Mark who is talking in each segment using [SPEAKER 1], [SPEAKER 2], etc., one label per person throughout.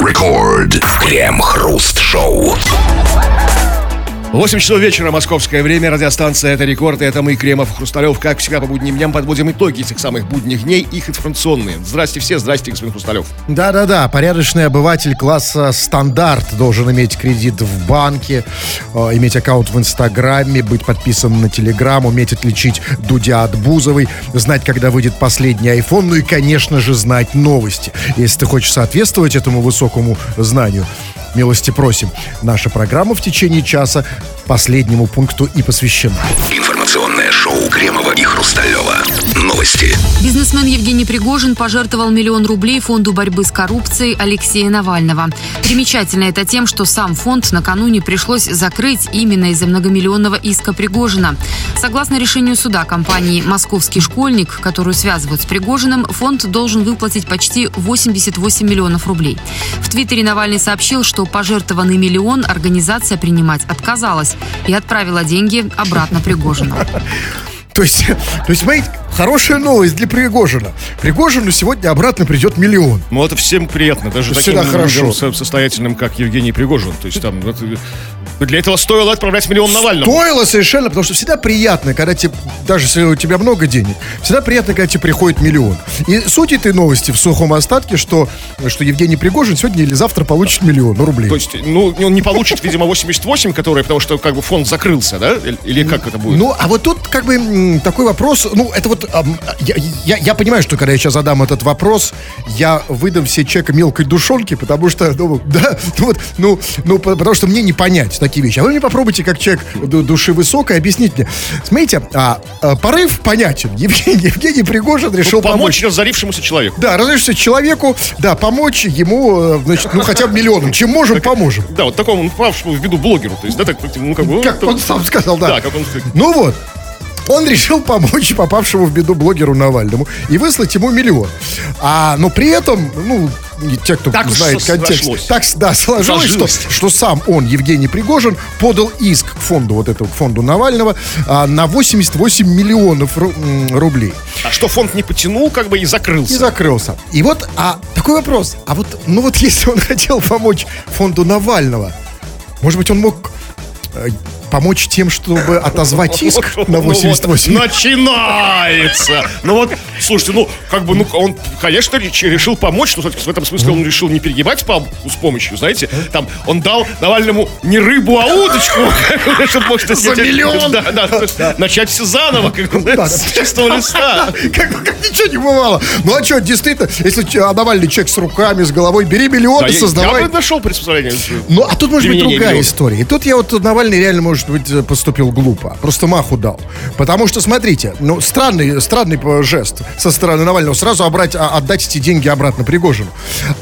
[SPEAKER 1] Рекорд. Крем-хруст-шоу.
[SPEAKER 2] 8 часов вечера, московское время, радиостанция «Это рекорд», и это мы, Кремов, Хрусталев. Как всегда, по будним дням подводим итоги этих самых будних дней, их информационные. Здрасте все, здрасте, господин Хрусталев.
[SPEAKER 3] Да-да-да, порядочный обыватель класса стандарт должен иметь кредит в банке, э, иметь аккаунт в Инстаграме, быть подписан на Телеграм, уметь отличить Дудя от Бузовой, знать, когда выйдет последний iPhone, ну и, конечно же, знать новости. Если ты хочешь соответствовать этому высокому знанию, милости просим. Наша программа в течение часа последнему пункту и посвящена.
[SPEAKER 1] Шоу Кремова и Хрусталева. Новости.
[SPEAKER 4] Бизнесмен Евгений Пригожин пожертвовал миллион рублей фонду борьбы с коррупцией Алексея Навального. Примечательно это тем, что сам фонд накануне пришлось закрыть именно из-за многомиллионного иска Пригожина. Согласно решению суда компании «Московский школьник», которую связывают с Пригожиным, фонд должен выплатить почти 88 миллионов рублей. В Твиттере Навальный сообщил, что пожертвованный миллион организация принимать отказалась и отправила деньги обратно Пригожину.
[SPEAKER 3] То есть, то есть, смотрите, хорошая новость для Пригожина. Пригожину сегодня обратно придет миллион.
[SPEAKER 2] Ну, это всем приятно, даже
[SPEAKER 3] Это
[SPEAKER 2] таким
[SPEAKER 3] хорошо.
[SPEAKER 2] состоятельным, как Евгений Пригожин. То есть там, это- для этого стоило отправлять миллион Навальному.
[SPEAKER 3] Стоило совершенно, потому что всегда приятно, когда тебе, даже если у тебя много денег, всегда приятно, когда тебе приходит миллион. И суть этой новости в сухом остатке, что, что Евгений Пригожин сегодня или завтра получит миллион рублей.
[SPEAKER 2] То есть, ну, он не получит, видимо, 88, которые, потому что как бы фонд закрылся, да? Или- как это будет?
[SPEAKER 3] Ну, а вот тут как бы такой вопрос, ну, это вот, я, я, я понимаю, что когда я сейчас задам этот вопрос, я выдам все чека мелкой душонки, потому что, ну, да, ну, вот, ну, ну, по- потому что мне не понять такие вещи. А вы мне попробуйте, как человек ду- души высокой, объяснить мне. Смотрите, а, а, порыв понятен. Евгений, Евгений Пригожин решил
[SPEAKER 2] помочь
[SPEAKER 3] помочь.
[SPEAKER 2] разорившемуся человеку.
[SPEAKER 3] Да, разрешится человеку, да, помочь ему, э, значит, ну, хотя бы миллионом. Чем можем, поможем.
[SPEAKER 2] Да, вот такому, попавшему в виду блогеру. То есть, да, так, ну, как бы...
[SPEAKER 3] Как
[SPEAKER 2] ну,
[SPEAKER 3] он сам сказал, да.
[SPEAKER 2] Да, как он...
[SPEAKER 3] Ну вот. Он решил помочь попавшему в беду блогеру Навальному и выслать ему миллион. А, но при этом, ну, те, кто
[SPEAKER 2] Так
[SPEAKER 3] знает контекст,
[SPEAKER 2] сошлось.
[SPEAKER 3] так, да, сложилось, что,
[SPEAKER 2] Сложилось.
[SPEAKER 3] что сам он, Евгений Пригожин, подал иск к фонду, вот этому к фонду Навального а, на 88 миллионов ру- рублей.
[SPEAKER 2] А что фонд не потянул, как бы и закрылся.
[SPEAKER 3] И закрылся. И вот, а такой вопрос. А вот, ну вот если он хотел помочь фонду Навального, может быть, он мог э, помочь тем, чтобы отозвать иск на
[SPEAKER 2] ну вот,
[SPEAKER 3] 88?
[SPEAKER 2] начинается. Ну вот, слушайте, ну, как бы, ну, он, конечно, решил помочь, но в этом смысле он решил не перегибать палку с помощью, знаете, там, он дал Навальному не рыбу, а удочку, чтобы, может,
[SPEAKER 3] За миллион?
[SPEAKER 2] Да, да, начать все заново, как бы, с чистого листа.
[SPEAKER 3] Как, как ничего не бывало. Ну а что, действительно, если а, Навальный человек с руками, с головой, бери миллион и создавай.
[SPEAKER 2] Я бы нашел приспособление.
[SPEAKER 3] Ну, а тут может быть другая история. И тут я вот Навальный реально, может быть, э, поступил глупо. Просто маху дал. Потому что, смотрите, ну, странный, странный э, жест со стороны Навального. Сразу обрать, а, отдать эти деньги обратно Пригожину.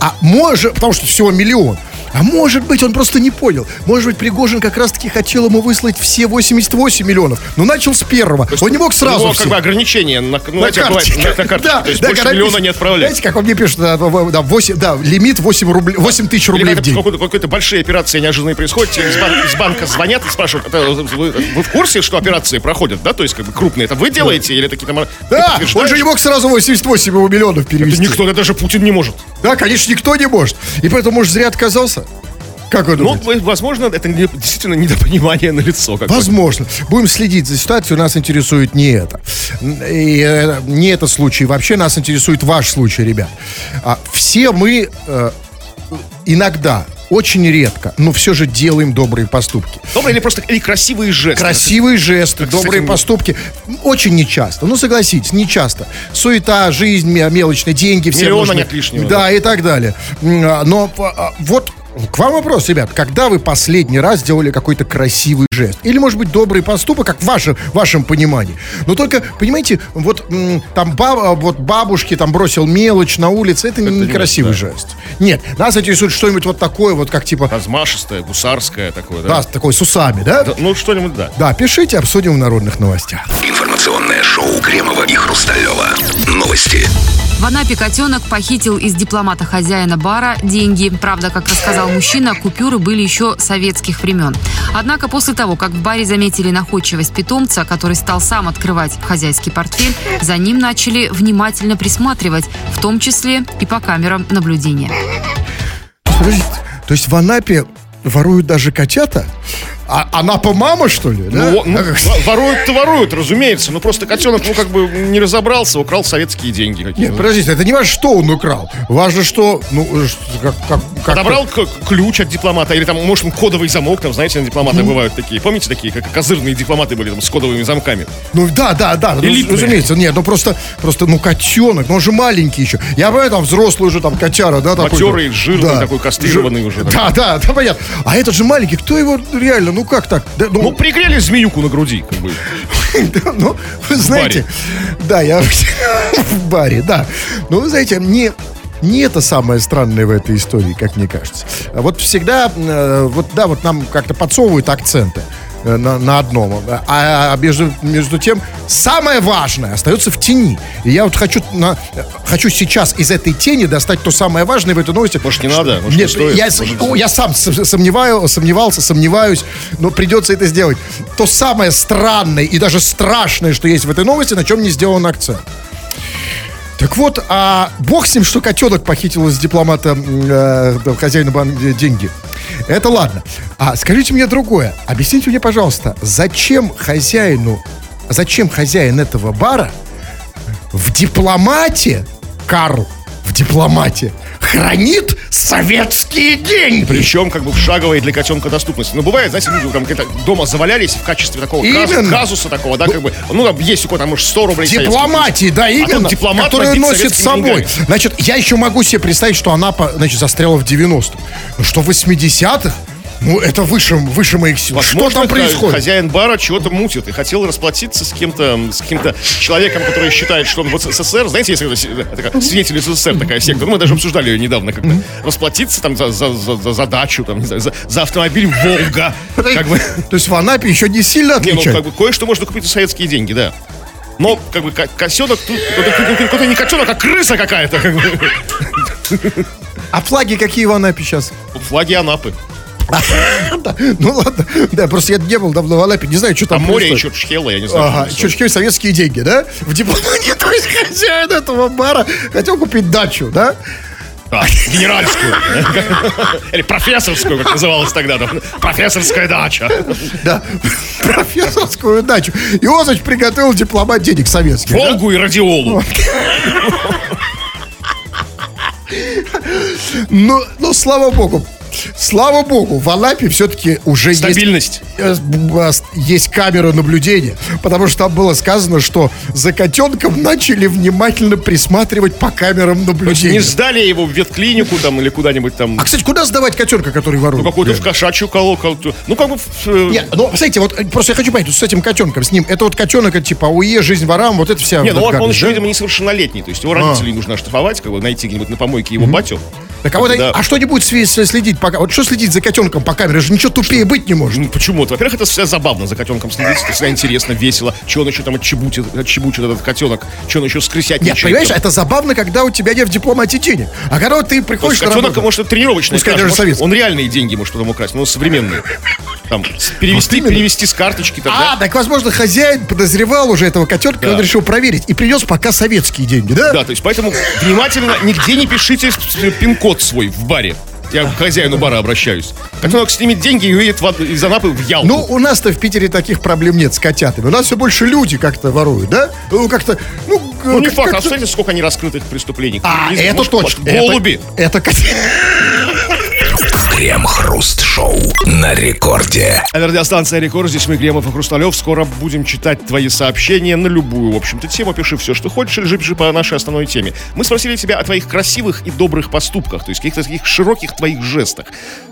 [SPEAKER 3] А может, потому что всего миллион. А может быть, он просто не понял. Может быть, Пригожин как раз-таки хотел ему выслать все 88 миллионов. Но начал с первого. Он не мог
[SPEAKER 2] У
[SPEAKER 3] сразу
[SPEAKER 2] него
[SPEAKER 3] все.
[SPEAKER 2] как бы ограничение на, ну,
[SPEAKER 3] На
[SPEAKER 2] знаете,
[SPEAKER 3] карте.
[SPEAKER 2] бывает, на, на карте.
[SPEAKER 3] Да,
[SPEAKER 2] То есть
[SPEAKER 3] да,
[SPEAKER 2] больше
[SPEAKER 3] когда
[SPEAKER 2] миллиона не отправлять.
[SPEAKER 3] Знаете, как он мне пишет, да, в- да, 8, да, лимит 8, рублей, 8 тысяч
[SPEAKER 2] Или
[SPEAKER 3] рублей в
[SPEAKER 2] как-
[SPEAKER 3] день.
[SPEAKER 2] какой-то, какой-то большие операции неожиданные происходят, тебе из, бан- из банка звонят и спрашивают, это вы, вы в курсе, что операции проходят, да? То есть, как бы крупные. Это вы делаете или такие там...
[SPEAKER 3] Да,
[SPEAKER 2] ты
[SPEAKER 3] он же не мог сразу 88 его миллионов
[SPEAKER 2] Да
[SPEAKER 3] перевести.
[SPEAKER 2] никто, да даже Путин не может.
[SPEAKER 3] Да, конечно, никто не может. И поэтому, может, зря отказался? Как вы
[SPEAKER 2] Ну,
[SPEAKER 3] думаете?
[SPEAKER 2] возможно, это не- действительно недопонимание на лицо.
[SPEAKER 3] Возможно. Будем следить за ситуацией, нас интересует не это. И, э, не этот случай. Вообще нас интересует ваш случай, ребят. А, все мы э, иногда, очень редко, но все же делаем добрые поступки.
[SPEAKER 2] Добрые или просто или красивые жесты.
[SPEAKER 3] Красивые жесты, добрые
[SPEAKER 2] этим-
[SPEAKER 3] поступки. Очень нечасто. Ну, согласитесь, нечасто. Суета, жизнь, ме- мелочные деньги. Все
[SPEAKER 2] Миллиона
[SPEAKER 3] нужны.
[SPEAKER 2] нет лишнего,
[SPEAKER 3] Да, и так далее. А, Но а, вот к вам вопрос, ребят. Когда вы последний раз делали какой-то красивый жест? Или, может быть, добрый поступок, как в вашем, вашем понимании? Но только, понимаете, вот м, там ба- вот бабушки там бросил мелочь на улице, это, не
[SPEAKER 2] нет,
[SPEAKER 3] красивый
[SPEAKER 2] да.
[SPEAKER 3] жест. Нет, нас интересует что-нибудь вот такое, вот как типа,
[SPEAKER 2] Размашистое, гусарское такое, да?
[SPEAKER 3] да, такой с усами, да?
[SPEAKER 2] Да, Ну, что-нибудь, да.
[SPEAKER 3] Да, пишите, обсудим в народных новостях.
[SPEAKER 1] Информационное шоу Кремова и Хрусталева. Новости.
[SPEAKER 4] В Анапе котенок похитил из дипломата хозяина бара деньги. Правда, как рассказал мужчина, купюры были еще советских времен. Однако после того, как в баре заметили находчивость питомца, который стал сам открывать хозяйский портфель, за ним начали внимательно присматривать, в том числе и по камерам наблюдения.
[SPEAKER 3] Подождите, то есть в Анапе воруют даже котята? А Анапа мама, что ли? да?
[SPEAKER 2] Ну, ну, воруют-то воруют, разумеется. Но просто котенок, ну, как бы не разобрался, украл советские деньги какие-то.
[SPEAKER 3] Нет, подождите, это не важно, что он украл. Важно, что, ну, как, как, как
[SPEAKER 2] Отобрал к- ключ от дипломата, или там, может, кодовый замок, там, знаете, на дипломаты бывают такие. Помните такие, как козырные дипломаты были там с кодовыми замками?
[SPEAKER 3] Ну да, да, да, ну,
[SPEAKER 2] Элитные.
[SPEAKER 3] разумеется, нет, ну просто, просто, ну котенок, ну он же маленький еще. Я понимаю, там взрослый уже, там котяра, да, такой.
[SPEAKER 2] Матерый, жирный такой, кастрированный уже, да.
[SPEAKER 3] Да, да, да, понятно. А этот же маленький, кто его реально, ну как так? Да,
[SPEAKER 2] Ну, пригрели змеюку на груди, как бы.
[SPEAKER 3] Да, ну, вы знаете, да, я в баре, да. Ну, вы знаете, мне не это самое странное в этой истории, как мне кажется. Вот всегда, э, вот да, вот нам как-то подсовывают акценты на, на одном. А, а между, между тем, самое важное остается в тени. И я вот хочу, на, хочу сейчас из этой тени достать то самое важное в этой новости.
[SPEAKER 2] Может, не
[SPEAKER 3] Что-
[SPEAKER 2] надо? Может, не
[SPEAKER 3] Нет,
[SPEAKER 2] стоит?
[SPEAKER 3] я,
[SPEAKER 2] Может,
[SPEAKER 3] о, я сам сомневаю, сомневался, сомневаюсь, но придется это сделать. То самое странное и даже страшное, что есть в этой новости, на чем не сделан акцент. Так вот, а бог с ним, что котенок похитил из дипломата э, хозяина бан- э, деньги. Это ладно. А скажите мне другое. Объясните мне, пожалуйста, зачем хозяину, зачем хозяин этого бара в дипломате, Карл, в дипломате, хранит советские деньги?
[SPEAKER 2] Причем как бы в шаговой для котенка доступности. Но бывает, знаете, люди там где-то дома завалялись в качестве такого
[SPEAKER 3] Именно.
[SPEAKER 2] казуса такого, да, как бы, ну, там есть у кого-то, там, может, 100 рублей.
[SPEAKER 3] Дипломатии, да, именно,
[SPEAKER 2] тут дипломат набит
[SPEAKER 3] носит с собой.
[SPEAKER 2] деньгами.
[SPEAKER 3] Значит, я еще могу себе представить, что она, значит, застряла в 90-х. Ну что, в 80-х? Ну, это выше, выше моих сил.
[SPEAKER 2] Возможно,
[SPEAKER 3] что там происходит?
[SPEAKER 2] Хозяин бара чего-то мутит и хотел расплатиться с кем-то, с каким-то человеком, который считает, что он в СССР. Знаете, есть такая свидетель СССР, такая секта. Ну, мы даже обсуждали ее недавно как-то. Расплатиться там за, за, за, за- за дачу, там, не знаю, за, за автомобиль Волга. Как бы,
[SPEAKER 3] То есть в Анапе еще не сильно
[SPEAKER 2] не, ну, как бы кое-что можно купить за советские деньги, да. Но, как бы, ко- котенок тут, какой-то не котенок, а крыса какая-то, как бы.
[SPEAKER 3] А флаги какие в Анапе сейчас?
[SPEAKER 2] Флаги Анапы.
[SPEAKER 3] Да, ну ладно. Да, просто я не был давно в Анапе, не знаю, что там
[SPEAKER 2] Там море еще Чхела, я не знаю.
[SPEAKER 3] Чучки советские деньги, да? В дипломате, то есть хозяин этого бара хотел купить дачу, да?
[SPEAKER 2] А, генеральскую. Или профессорскую, как называлось тогда. там, Профессорская дача.
[SPEAKER 3] Да, профессорскую дачу. И значит, приготовил дипломат денег советских. да?
[SPEAKER 2] Волгу и радиолу.
[SPEAKER 3] Ну, ну, слава богу. Слава богу, в Анапе все-таки уже есть,
[SPEAKER 2] Стабильность.
[SPEAKER 3] э, б- есть камера наблюдения, потому что там было сказано, что за котенком начали внимательно присматривать по камерам
[SPEAKER 2] Не
[SPEAKER 3] наблюдения.
[SPEAKER 2] сдали его в ветклинику там или куда-нибудь там.
[SPEAKER 3] А, кстати, куда сдавать котенка, который ворует?
[SPEAKER 2] Ну, какую-то в кошачью колоку. Ну, как бы... в, э,
[SPEAKER 3] Нет, ну, смотрите, вот э, просто я хочу понять, вот с этим котенком, с ним, это вот котенок, это типа АУЕ, жизнь ворам, вот это вся...
[SPEAKER 2] Не, ну
[SPEAKER 3] вот
[SPEAKER 2] он, он
[SPEAKER 3] гадость,
[SPEAKER 2] еще,
[SPEAKER 3] да?
[SPEAKER 2] видимо, несовершеннолетний. То есть его родителей нужно оштрафовать, как бы найти где-нибудь на помойке его батю.
[SPEAKER 3] Так а, вот,
[SPEAKER 2] Да.
[SPEAKER 3] а что сви- следить пока? Вот что следить за котенком по камере? Же ничего тупее быть не может.
[SPEAKER 2] Ну, почему-то. Во-первых, это всегда забавно за котенком следить. Это всегда интересно, весело. Че он еще там отчебутит, отчебучит этот котенок. Че он еще скрысять
[SPEAKER 3] Нет, понимаешь, это забавно, когда у тебя нет в дипломате денег. А когда вот ты приходишь на
[SPEAKER 2] котенок,
[SPEAKER 3] работу-
[SPEAKER 2] может, это тренировочный.
[SPEAKER 3] Пускай даже
[SPEAKER 2] может. Он реальные деньги может потом украсть, но современные. Там, перевести,
[SPEAKER 3] именно.
[SPEAKER 2] перевести с карточки. Так,
[SPEAKER 3] А,
[SPEAKER 2] да?
[SPEAKER 3] так, возможно, хозяин подозревал уже этого котенка,
[SPEAKER 2] Да.
[SPEAKER 3] он решил проверить. И принес пока советские деньги, да?
[SPEAKER 2] Да, то есть поэтому внимательно, нигде не пишите с- с- пин-код свой в баре. Я к хозяину бара обращаюсь. Котенок снимет деньги и уедет в, из Анапы в Ялту.
[SPEAKER 3] Ну, у нас-то в Питере таких проблем нет с котятами. У нас все больше люди как-то воруют, да? Ну, как-то... Ну,
[SPEAKER 2] Ну, не факт, а смотрите, сколько они раскрытых преступлений.
[SPEAKER 3] А, это точно.
[SPEAKER 2] Голуби.
[SPEAKER 3] Это, это
[SPEAKER 1] Крем-хруст-шоу на рекорде.
[SPEAKER 2] А радиостанция Рекорд, здесь мы, Гремов и Хрусталев. Скоро будем читать твои сообщения на любую, в общем-то, тему. Пиши все, что хочешь, или же пиши по нашей основной теме. Мы спросили тебя о твоих красивых и добрых поступках, то есть каких-то таких широких твоих жестах.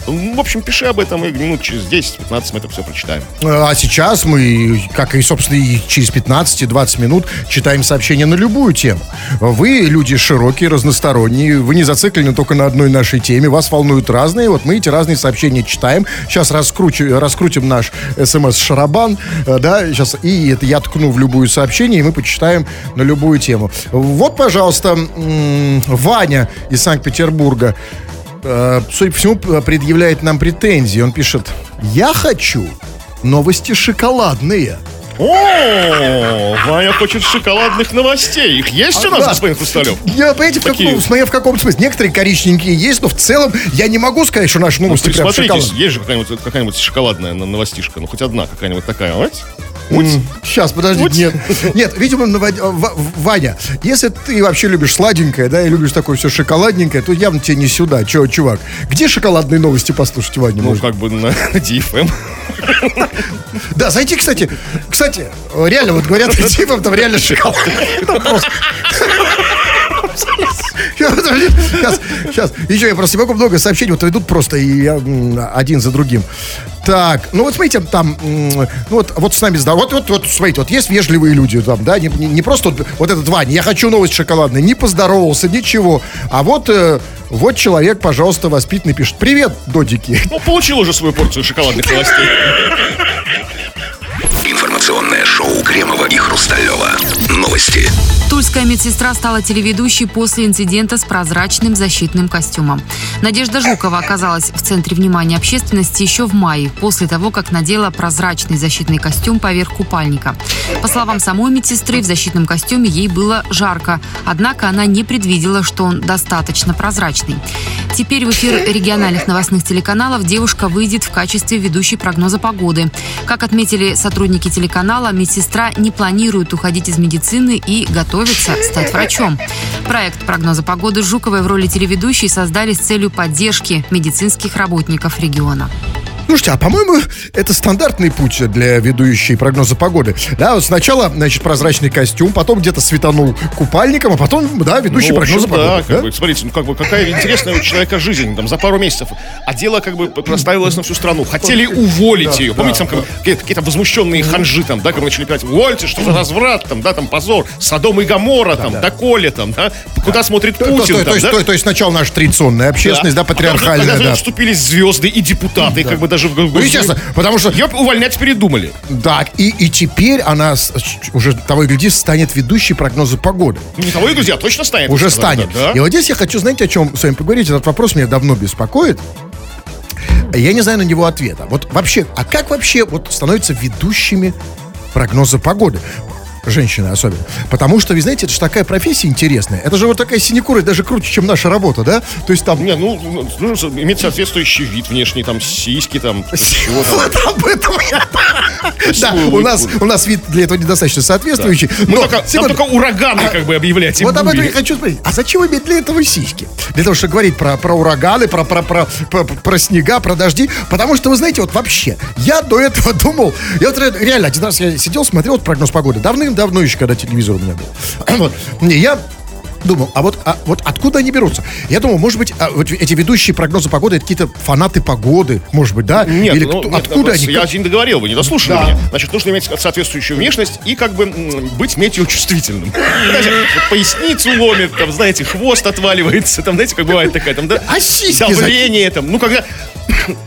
[SPEAKER 2] Ну, В общем, пиши об этом, и минут через 10-15 мы это все прочитаем.
[SPEAKER 3] А сейчас мы, как и, собственно, и через 15-20 минут читаем сообщения на любую тему. Вы люди широкие, разносторонние, вы не зациклены только на одной нашей теме, вас волнуют разные. Вот мы эти разные сообщения читаем. Сейчас раскручу, раскрутим наш смс-шарабан, э, да, сейчас, и это я ткну в любую сообщение, и мы почитаем на любую тему. Вот, пожалуйста, Ваня из Санкт-Петербурга э, судя по всему, предъявляет нам претензии. Он пишет, я хочу новости шоколадные.
[SPEAKER 2] О, Ваня хочет шоколадных новостей. Их есть у нас,
[SPEAKER 3] Да.
[SPEAKER 2] господин Хрусталев?
[SPEAKER 3] Я, понимаете, в
[SPEAKER 2] Какие?
[SPEAKER 3] каком, смотря в каком смысле. Некоторые коричненькие есть, но в целом я не могу сказать, что наши новости прям
[SPEAKER 2] Присмотритесь,
[SPEAKER 3] шоколадные.
[SPEAKER 2] есть же какая-нибудь какая шоколадная на- новостишка, ну хоть одна какая-нибудь такая, знаете?
[SPEAKER 3] Сейчас, подожди,
[SPEAKER 2] Уть.
[SPEAKER 3] нет. Нет, видимо, на Вань- В- Ваня, если ты вообще любишь сладенькое, да, и любишь такое все шоколадненькое, то явно тебе не сюда. Че, чувак, где шоколадные новости послушать, Ваня?
[SPEAKER 2] Ну,
[SPEAKER 3] может?
[SPEAKER 2] как бы на DFM.
[SPEAKER 3] Да, зайти, кстати, кстати, реально, вот говорят, типа там реально шоколад. Сейчас, сейчас. Еще я просто не могу много сообщений, вот идут просто и я, один за другим. Так, ну вот смотрите, там, ну вот, вот с нами здорово. Вот, вот, вот, смотрите, вот есть вежливые люди там, да, не, не- не просто вот, вот этот Ваня, я хочу новость шоколадная, не поздоровался, ничего. А вот, э, вот человек, пожалуйста, воспитанный, пишет, привет, додики.
[SPEAKER 2] Ну, получил уже свою порцию шоколадных новостей.
[SPEAKER 1] Информационное шоу Кремова и Хрусталева. Новости.
[SPEAKER 4] Тульская медсестра стала телеведущей после инцидента с прозрачным защитным костюмом. Надежда Жукова оказалась в центре внимания общественности еще в мае, после того, как надела прозрачный защитный костюм поверх купальника. По словам самой медсестры, в защитном костюме ей было жарко, однако она не предвидела, что он достаточно прозрачный. Теперь в эфир региональных новостных телеканалов девушка выйдет в качестве ведущей прогноза погоды. Как отметили сотрудники телеканала, медсестра не планирует уходить из медицины и готовится стать врачом. Проект прогноза погоды Жуковой в роли телеведущей создали с целью поддержки медицинских работников региона.
[SPEAKER 3] Слушайте, а по-моему, это стандартный путь для ведущей прогноза погоды. Да, вот сначала, значит, прозрачный костюм, потом где-то светанул купальником, а потом, да, ведущий
[SPEAKER 2] Ну, да,
[SPEAKER 3] погоды.
[SPEAKER 2] как
[SPEAKER 3] да?
[SPEAKER 2] бы, смотрите, ну как бы какая интересная у человека жизнь там за пару месяцев. А дело как бы проставилось на всю страну. Хотели уволить ее. Помните, там как какие-то возмущенные ханжи там, да, как начали писать, увольте, что за разврат, там, да, там позор, Содом и Гамора, там, доколе, там, да, куда смотрит Путин,
[SPEAKER 3] то- есть,
[SPEAKER 2] да?
[SPEAKER 3] сначала наша традиционная общественность, да,
[SPEAKER 2] А
[SPEAKER 3] патриархальная,
[SPEAKER 2] Когда
[SPEAKER 3] да.
[SPEAKER 2] вступились звезды и депутаты, как бы даже... в-
[SPEAKER 3] Ну, естественно, потому что,
[SPEAKER 2] Ее увольнять передумали.
[SPEAKER 3] да, и, и теперь она с- уже, того и гляди, станет ведущей прогноза погоды.
[SPEAKER 2] Не того и друзья, точно станет.
[SPEAKER 3] Уже станет.
[SPEAKER 2] Да?
[SPEAKER 3] И вот здесь я хочу, знаете, о чем с вами поговорить? Этот вопрос меня давно беспокоит. Я не знаю на него ответа. Вот вообще, а как вообще вот становятся ведущими прогноза погоды? Женщины особенно. Потому что, вы знаете, это же такая профессия интересная. Это же вот такая синекура, даже круче, чем наша работа, да? То есть там...
[SPEAKER 2] Не, ну, ну, нужно иметь соответствующий вид внешний, там, сиськи, там, чего там.
[SPEAKER 3] Вот об этом я... Да, у нас, у нас вид для этого недостаточно соответствующий. Но,
[SPEAKER 2] только, только ураганы, как бы, объявлять
[SPEAKER 3] Вот об этом я хочу спросить. А зачем иметь для этого сиськи? Для того, чтобы говорить про, про ураганы, про, про, про, про, про снега, про дожди. Потому что, вы знаете, вот вообще, я до этого думал, я вот ре- реально один раз я сидел, смотрел вот прогноз погоды. Давным-давно еще, когда телевизор у меня был. Вот. Не, я думал, а вот, а вот откуда они берутся? Я думал, может быть, а вот эти ведущие прогнозы погоды, это какие-то фанаты погоды, может быть, да?
[SPEAKER 2] Нет,
[SPEAKER 3] Или
[SPEAKER 2] ну,
[SPEAKER 3] кто-
[SPEAKER 2] нет,
[SPEAKER 3] откуда они?
[SPEAKER 2] Я не договорил, вы не дослушали
[SPEAKER 3] Да.
[SPEAKER 2] меня. Значит, нужно иметь соответствующую внешность и как бы быть метеочувствительным. Знаете, поясницу ломит, там, знаете, хвост отваливается, там, знаете, как бывает такая, там, да,
[SPEAKER 3] А
[SPEAKER 2] давление, там, ну, когда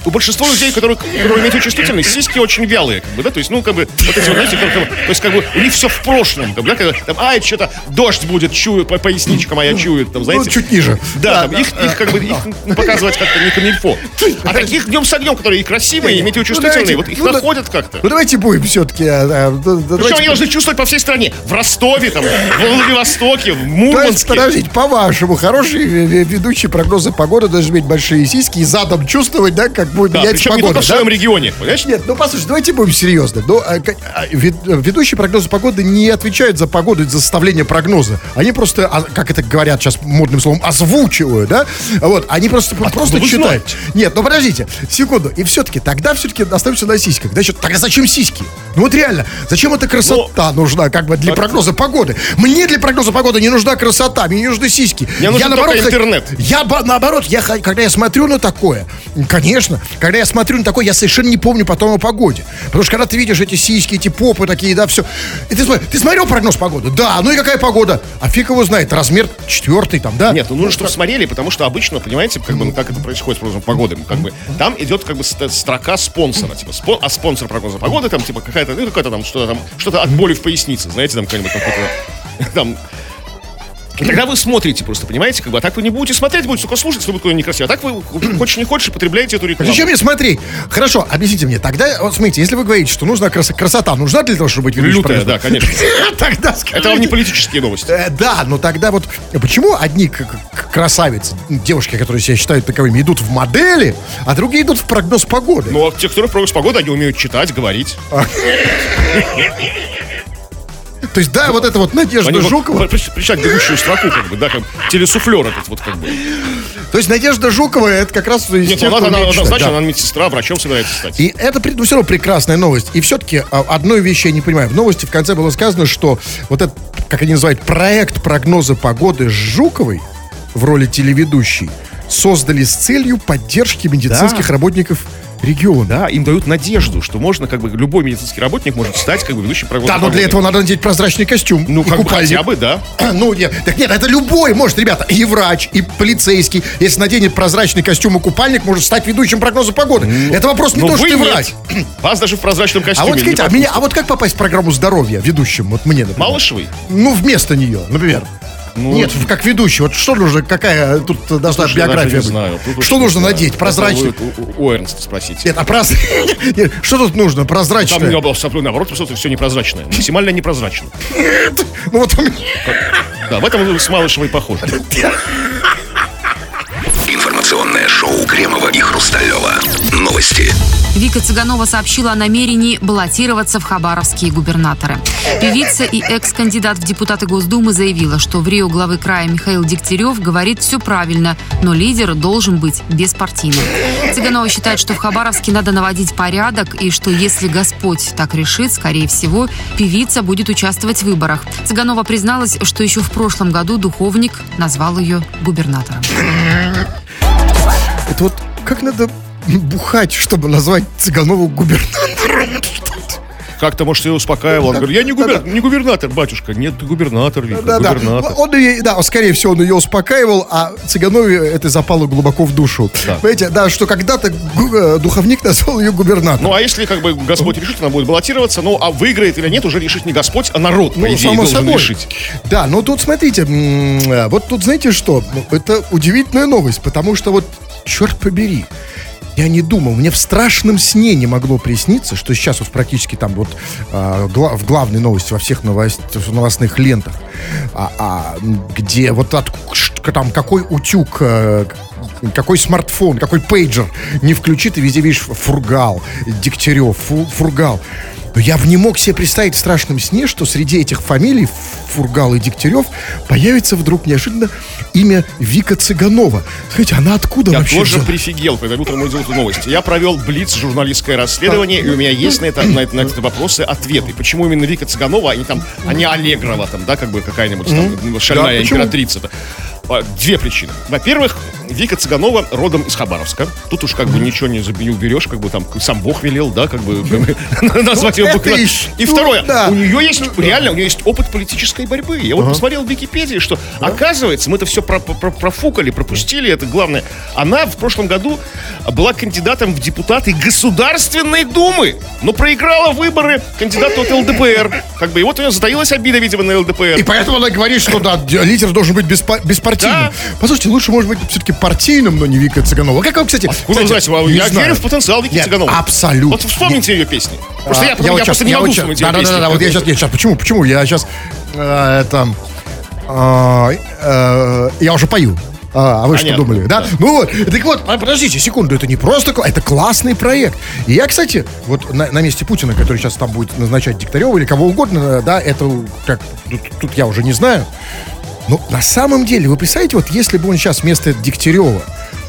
[SPEAKER 2] у большинства людей, которые, которые метеочувствительны, сиськи очень вялые, как бы, да, то есть, ну, как бы, вот эти вот, знаете, как бы, то есть, как бы, у них все в прошлом, как бы, да, когда, там, ай, что-то, дождь будет, чует, по поясничка моя чует, там, знаете.
[SPEAKER 3] Ну, чуть ниже.
[SPEAKER 2] Да, там, их, их, как бы, их ну, показывать как-то не камильфо. А таких днем с огнем, которые и красивые, и метеочувствительные,
[SPEAKER 3] Ну,
[SPEAKER 2] вот их
[SPEAKER 3] ну,
[SPEAKER 2] находят как-то.
[SPEAKER 3] Ну давайте будем все-таки.
[SPEAKER 2] Причем они должны чувствовать по всей стране. В Ростове, там, в Владивостоке, в Мурманске.
[SPEAKER 3] подождите, по-вашему, хороший ве- ве- ведущий прогноза погоды должен иметь большие сиськи и задом чувствовать, да, как будет
[SPEAKER 2] Да,
[SPEAKER 3] меняться
[SPEAKER 2] не
[SPEAKER 3] погода.
[SPEAKER 2] только в своем регионе, понимаешь?
[SPEAKER 3] Нет, ну послушайте, давайте будем серьезны. Ну, а, а, ведущие прогноза погоды не отвечают за погоду, за составление прогноза. Они просто, а, как это говорят сейчас модным словом, озвучивают, да? Вот, они просто, просто
[SPEAKER 2] вы
[SPEAKER 3] читают. Нет, ну подождите, секунду. И все-таки, тогда все-таки остаются на сиськах. Значит, тогда зачем сиськи? Ну вот реально, зачем эта красота нужна, как бы для прогноза погоды? Мне для прогноза погоды не нужна красота, мне не нужны сиськи.
[SPEAKER 2] Мне нужен только
[SPEAKER 3] х-
[SPEAKER 2] интернет.
[SPEAKER 3] я наоборот, я, когда я смотрю на такое, конечно, когда я смотрю на такое, я совершенно не помню потом о погоде. Потому что когда ты видишь эти сиськи, эти попы такие, да, все. И ты, ты смотрел прогноз погоды? Да, ну и какая погода? А фиг его знает, размер четвертый там, да?
[SPEAKER 2] Нет, ну нужно, чтобы смотрели, потому что обычно, понимаете, как бы, ну, как это происходит с прогнозом погоды, как бы, там идет как бы ст- строка спонсора, типа, спон- а спонсор прогноза погоды, там, типа, какая-то, ну, какая-то там, что-то там, что-то от боли в пояснице, знаете, там, какая-нибудь там, там, И тогда вы смотрите просто, понимаете, как бы, а так вы не будете смотреть, будете только слушать, если вы такое некрасиво. А так вы, хочешь не хочешь, потребляете эту рекламу.
[SPEAKER 3] Зачем мне смотреть? Хорошо, объясните мне. Тогда, вот смотрите, если вы говорите, что нужна крас- красота, нужна для того, чтобы быть ведущим
[SPEAKER 2] Лютая, да, конечно.
[SPEAKER 3] Тогда
[SPEAKER 2] Это
[SPEAKER 3] скажите.
[SPEAKER 2] вам не политические новости.
[SPEAKER 3] Э, Да, но тогда вот почему одни красавицы, девушки, которые себя считают таковыми, идут в модели, а другие идут в прогноз погоды?
[SPEAKER 2] Ну, а те, кто прогноз погоды, они умеют читать, говорить.
[SPEAKER 3] То есть, да, вот это вот Надежда
[SPEAKER 2] Они
[SPEAKER 3] Жукова.
[SPEAKER 2] могут при- причать бегущую строку, как бы, да, как телесуфлер этот вот, как бы.
[SPEAKER 3] То есть Надежда Жукова это как раз
[SPEAKER 2] Нет,
[SPEAKER 3] тех,
[SPEAKER 2] она, она,
[SPEAKER 3] читать,
[SPEAKER 2] однозначно,
[SPEAKER 3] да.
[SPEAKER 2] она медсестра, врачом собирается стать.
[SPEAKER 3] И это ну, все равно прекрасная новость. И все-таки а, одной вещи я не понимаю. В новости в конце было сказано, что вот этот, как они называют, проект прогноза погоды с Жуковой в роли телеведущей создали с целью поддержки медицинских работников региона.
[SPEAKER 2] Да, им дают надежду, что можно, как бы, любой медицинский работник может стать, как бы, ведущим прогноза
[SPEAKER 3] Да, но для этого надо надеть прозрачный костюм.
[SPEAKER 2] Ну, как бы, хотя бы, да.
[SPEAKER 3] Ну, нет, так нет, это любой может, ребята, и врач, и полицейский, если наденет прозрачный костюм и купальник, может стать ведущим прогноза погоды. это вопрос не то, что ты врач.
[SPEAKER 2] Вас даже в прозрачном
[SPEAKER 3] А
[SPEAKER 2] костюме
[SPEAKER 3] вот
[SPEAKER 2] не
[SPEAKER 3] скажите, а, меня, а вот как попасть в программу здоровья ведущим? Вот мне, например.
[SPEAKER 2] Малышевой?
[SPEAKER 3] Ну, вместо нее, например.
[SPEAKER 2] Ну,
[SPEAKER 3] Нет, как ведущий. Вот что нужно, какая тут должна
[SPEAKER 2] Слушай,
[SPEAKER 3] биография быть?
[SPEAKER 2] знаю. Тут
[SPEAKER 3] Что нужно
[SPEAKER 2] знаю.
[SPEAKER 3] надеть? Прозрачный.
[SPEAKER 2] У, у- у Эрнста спросите.
[SPEAKER 3] Нет, а проз... Нет, Что тут нужно?
[SPEAKER 2] Там
[SPEAKER 3] Прозрачное.
[SPEAKER 2] не было наоборот, просто все непрозрачное. Максимально непрозрачно.
[SPEAKER 3] Ну вот у меня-
[SPEAKER 2] Да, в этом с Малышевой похожи.
[SPEAKER 1] Кремова и Хрусталева. Новости.
[SPEAKER 4] Вика Цыганова сообщила о намерении баллотироваться в хабаровские губернаторы. Певица и экс-кандидат в депутаты Госдумы заявила, что в Рио главы края Михаил Дегтярев говорит все правильно, но лидер должен быть беспартийным. Цыганова считает, что в Хабаровске надо наводить порядок и что если Господь так решит, скорее всего, певица будет участвовать в выборах. Цыганова призналась, что еще в прошлом году духовник назвал ее губернатором.
[SPEAKER 3] Это вот как надо бухать, чтобы назвать Цыганову губернатором?
[SPEAKER 2] Как-то, может, ее успокаивал. Он говорит, я не, губер- не губернатор, батюшка. Нет, ты губернатор, Вика,
[SPEAKER 3] Да, да.
[SPEAKER 2] губернатор.
[SPEAKER 3] Он ее, да, скорее всего, он ее успокаивал, а Цыганове это запало глубоко в душу.
[SPEAKER 2] Да.
[SPEAKER 3] Понимаете, да, что когда-то э, духовник назвал ее губернатором.
[SPEAKER 2] Ну, а если, как бы, Господь решит, она будет баллотироваться, ну, а выиграет или нет, уже решит не Господь, а народ, по
[SPEAKER 3] Ну,
[SPEAKER 2] идее,
[SPEAKER 3] само собой.
[SPEAKER 2] решить.
[SPEAKER 3] Да, но тут смотрите, э, вот тут знаете что? Ну, Это удивительная новость, потому что вот, черт побери, я не думал, мне в страшном сне не могло присниться, что сейчас вот практически там вот а, гла- в главной новости во всех новост- новостных лентах, а, а, где вот от, там какой утюг, э, какой смартфон, какой пейджер не включит, и везде видишь фургал, Дегтярев, фу- фургал. Но я бы не мог себе представить в страшном сне, что среди этих фамилий Фургал и Дегтярев появится вдруг неожиданно имя Вика Цыганова. Скажите, она откуда
[SPEAKER 2] Я
[SPEAKER 3] вообще
[SPEAKER 2] тоже
[SPEAKER 3] взялась?
[SPEAKER 2] прифигел, когда утром увидел эту новость. Я провел блиц журналистское расследование, и у меня есть на это, на, это- на эти вопросы ответы. Почему именно Вика Цыганова, а не там, а не Аллегрова, там, да, как бы какая-нибудь там шальная
[SPEAKER 3] Да,
[SPEAKER 2] императрица-то. Две причины. Во-первых, Вика Цыганова родом из Хабаровска. Тут уж как бы ничего не, не уберешь, как бы там сам Бог велел, да, как бы, бы, назвать ее буквально. И
[SPEAKER 3] ну,
[SPEAKER 2] второе, у нее есть, реально, у нее есть опыт политической борьбы. Я вот посмотрел в Википедии, что, оказывается, мы это все про- про- профукали, пропустили, это главное. Она в прошлом году была кандидатом в депутаты Государственной Думы, но проиграла выборы кандидату от ЛДПР. Как бы, и вот у нее затаилась обида, видимо, на ЛДПр.
[SPEAKER 3] И поэтому она говорит, что да, лидер должен быть беспа- беспартийным. Послушайте, лучше, может быть, все-таки партийным, но не Вика Цыганова. Как вам, кстати...
[SPEAKER 2] Откуда
[SPEAKER 3] кстати,
[SPEAKER 2] а
[SPEAKER 3] не
[SPEAKER 2] я
[SPEAKER 3] знаю.
[SPEAKER 2] верю в потенциал Вики
[SPEAKER 3] Нет,
[SPEAKER 2] Цыгановой.
[SPEAKER 3] Абсолютно.
[SPEAKER 2] Вот вспомните ее песни. Просто я,
[SPEAKER 3] А,
[SPEAKER 2] потом-
[SPEAKER 3] вот
[SPEAKER 2] я
[SPEAKER 3] щас-
[SPEAKER 2] просто не
[SPEAKER 3] я
[SPEAKER 2] могу
[SPEAKER 3] вот щас-
[SPEAKER 2] вспомнить ее
[SPEAKER 3] да, да,
[SPEAKER 2] песни.
[SPEAKER 3] да, да, вот я сейчас, нет, сейчас, почему, почему? Я сейчас, это, а, э, я уже пою. А, а вы что
[SPEAKER 2] Понятно,
[SPEAKER 3] думали, да?
[SPEAKER 2] да.
[SPEAKER 3] Ну вот, так вот, а, подождите секунду, это не просто, это классный проект. И я, кстати, вот на, на месте Путина, который сейчас там будет назначать Дегтярева или кого угодно, да, это как, тут, тут я уже не знаю. Но на самом деле, вы представляете, вот если бы он сейчас вместо Дегтярева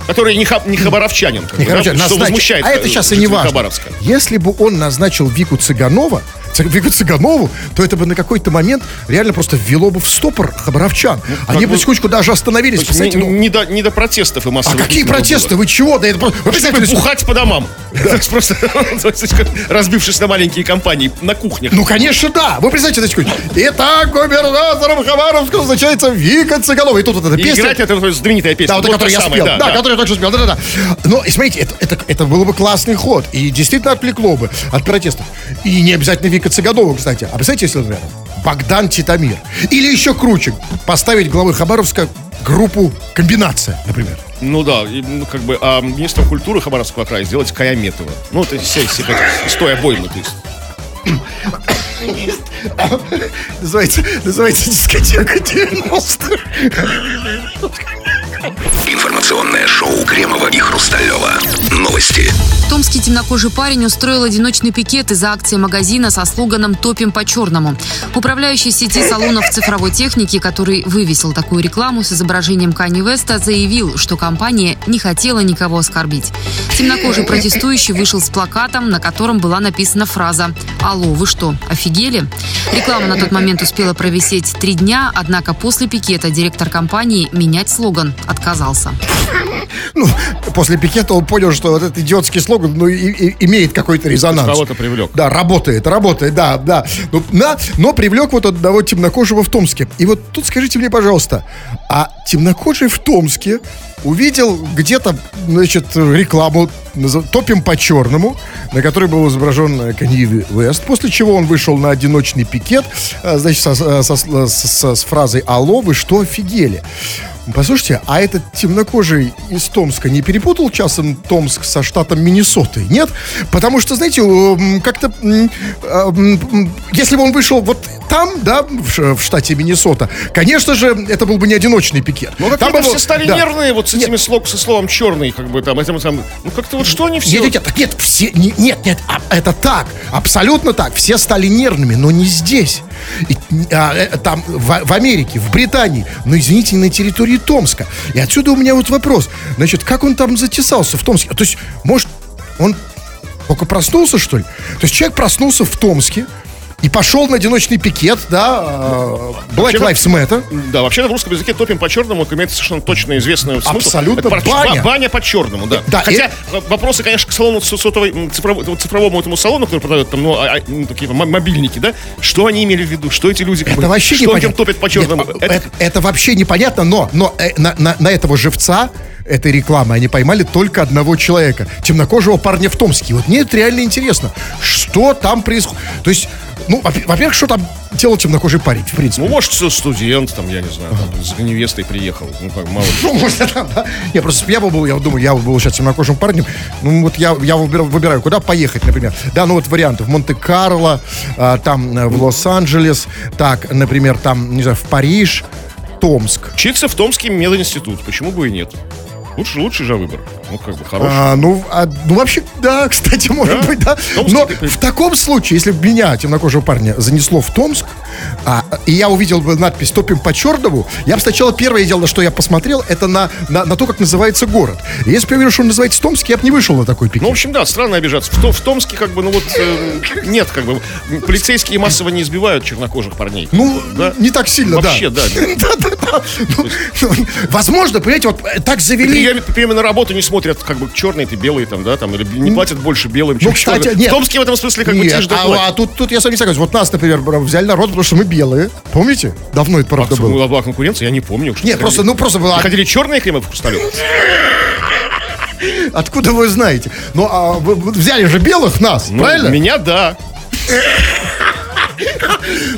[SPEAKER 2] Который не, хаб- не хабаровчанин. как
[SPEAKER 3] не,
[SPEAKER 2] бы, да,
[SPEAKER 3] короче,
[SPEAKER 2] что
[SPEAKER 3] назнач-
[SPEAKER 2] возмущает
[SPEAKER 3] А это
[SPEAKER 2] э,
[SPEAKER 3] сейчас и не
[SPEAKER 2] жителей
[SPEAKER 3] важно.
[SPEAKER 2] Хабаровска.
[SPEAKER 3] Если бы он назначил Вику Цыганова, Вику Цыганову, то это бы на какой-то момент реально просто ввело бы в стопор хабаровчан. Они
[SPEAKER 2] как
[SPEAKER 3] бы секундочку даже остановились.
[SPEAKER 2] Не,
[SPEAKER 3] ну,
[SPEAKER 2] не до, не до протестов и
[SPEAKER 3] а
[SPEAKER 2] массовых
[SPEAKER 3] какие
[SPEAKER 2] митингов
[SPEAKER 3] протесты?
[SPEAKER 2] было.
[SPEAKER 3] Вы чего? Да это просто- вы представляете,
[SPEAKER 2] Чтобы бухать по домам. Просто разбившись на маленькие компании на кухнях.
[SPEAKER 3] Ну, конечно, да. Вы представляете, значит. Итак, губернатором Хабаровска назначается Вика Цыганова. И тут вот эта песня.
[SPEAKER 2] играть это знаменитая песня.
[SPEAKER 3] Да, вот,
[SPEAKER 2] та
[SPEAKER 3] я спел. Да, который я только спел. Да, да, да. Но, и смотрите, это, это, это было бы классный ход. И действительно отвлекло бы от протестов. И не обязательно Вика Цыганова, кстати. А представляете, если, например, Богдан Титамир. Или еще круче, поставить главой Хабаровска группу «Комбинация», например.
[SPEAKER 2] Ну да, и, ну, как бы, а министром культуры Хабаровского края сделать Каяметова. Ну, это все, все, из той обоймы, то есть.
[SPEAKER 3] Называется, называется дискотека 90
[SPEAKER 1] Информационное шоу Кремова и Хрусталева. Новости.
[SPEAKER 4] Томский темнокожий парень устроил одиночный пикет из-за акции магазина со слоганом «Топим по-черному». Управляющий сети салонов цифровой техники, который вывесил такую рекламу с изображением Кани Веста, заявил, что компания не хотела никого оскорбить. Темнокожий протестующий вышел с плакатом, на котором была написана фраза «Алло, вы что, офигели?». Реклама на тот момент успела провисеть три дня, однако после пикета директор компании менять слоган отказался.
[SPEAKER 3] Ну, после пикета он понял, что вот этот идиотский слоган ну, и, и, имеет какой-то резонанс.
[SPEAKER 2] Кого-то привлек.
[SPEAKER 3] Да, работает, работает, да, да. Но, на, но привлек вот одного темнокожего в Томске. И вот тут скажите мне, пожалуйста, а темнокожий в Томске увидел где-то, значит, рекламу «Топим по-черному», на которой был изображен Канье Вест, после чего он вышел на одиночный пикет, а, значит, со, со, со, со, с фразой «Алло, вы что, офигели?» Послушайте, а этот темнокожий из Томска не перепутал часом Томск со штатом Миннесоты? Нет? Потому что, знаете, как-то... Если бы он вышел вот там, да, в, штате Миннесота, конечно же, это был бы не одиночный пикет.
[SPEAKER 2] Ну, как бы все стали да. нервные вот с этими слог, со словом черный, как бы там, этим, там, ну, как-то вот что они все...
[SPEAKER 3] Нет, нет, нет, нет, все, нет, нет, а, это так, абсолютно так, все стали нервными, но не здесь. И, а, э, там, в, в Америке, в Британии, но, извините, на территории Томска. И отсюда у меня вот вопрос. Значит, как он там затесался в Томске? То есть, может, он только проснулся, что ли? То есть человек проснулся в Томске, и пошел на одиночный пикет, да, э, Black Lives Matter.
[SPEAKER 2] Да, вообще в русском языке топим по черному имеет совершенно точно известный смысл.
[SPEAKER 3] Абсолютно,
[SPEAKER 2] Это баня. баня по черному, да. да Хотя и... вопросы, конечно, к салону сотовой, цифровому, цифровому этому салону, который продает там, ну, а, а, ну такие мобильники, да, что они имели в виду, что эти люди,
[SPEAKER 3] это бы, вообще
[SPEAKER 2] что непонятно. топят по черному.
[SPEAKER 3] Нет, это... Это, это вообще непонятно, но, но э, на, на, на этого живца этой рекламы они поймали только одного человека, темнокожего парня в Томске. Вот мне это реально интересно, что там происходит. То есть ну, во-первых, что там делал темнокожий парень, в принципе?
[SPEAKER 2] Ну, может, студент, там, я не знаю, там, с невестой приехал. Ну, как, мало
[SPEAKER 3] Ну, может, там, да. Не, просто я был, я думаю, я был сейчас темнокожим парнем. Ну, вот я, я выбираю, выбираю, куда поехать, например. Да, ну, вот варианты. В Монте-Карло, а, там, э, в Лос-Анджелес, так, например, там, не знаю, в Париж, Томск.
[SPEAKER 2] Учиться в Томский мединститут, почему бы и нет? Лучше, лучший же выбор. Ну, как бы хороший.
[SPEAKER 3] А, ну, а, ну, вообще, да, кстати, может да? быть, да. Томск, Но ты... в таком случае, если бы меня, темнокожего парня, занесло в Томск, а, и я увидел надпись «Топим по черному», я бы сначала первое дело, на что я посмотрел, это на, на, на то, как называется город. И если бы я увидел, что он называется Томск, я бы не вышел на такой пикет.
[SPEAKER 2] Ну, в общем, да, странно обижаться. В, в Томске, как бы, ну вот, э, нет, как бы, полицейские массово не избивают чернокожих парней.
[SPEAKER 3] Ну, да? не так сильно,
[SPEAKER 2] Вообще, да.
[SPEAKER 3] да, да, ну, Возможно, понимаете, вот так завели
[SPEAKER 2] время на работу не смотрят, как бы черные ты белые там, да, там, или не платят больше белым, чем ну, кстати, нет. В Томске в этом смысле как бы тишь
[SPEAKER 3] а, а тут, я сам не согласен. Вот нас, например, взяли народ, потому что мы белые. Помните? Давно это правда а, было.
[SPEAKER 2] Была конкуренция, я не помню.
[SPEAKER 3] Нет, просто, ну просто была...
[SPEAKER 2] Ходили черные кремы в хрусталев?
[SPEAKER 3] Откуда вы знаете? Ну, а вы, взяли же белых нас, ну, правильно?
[SPEAKER 2] Меня, да.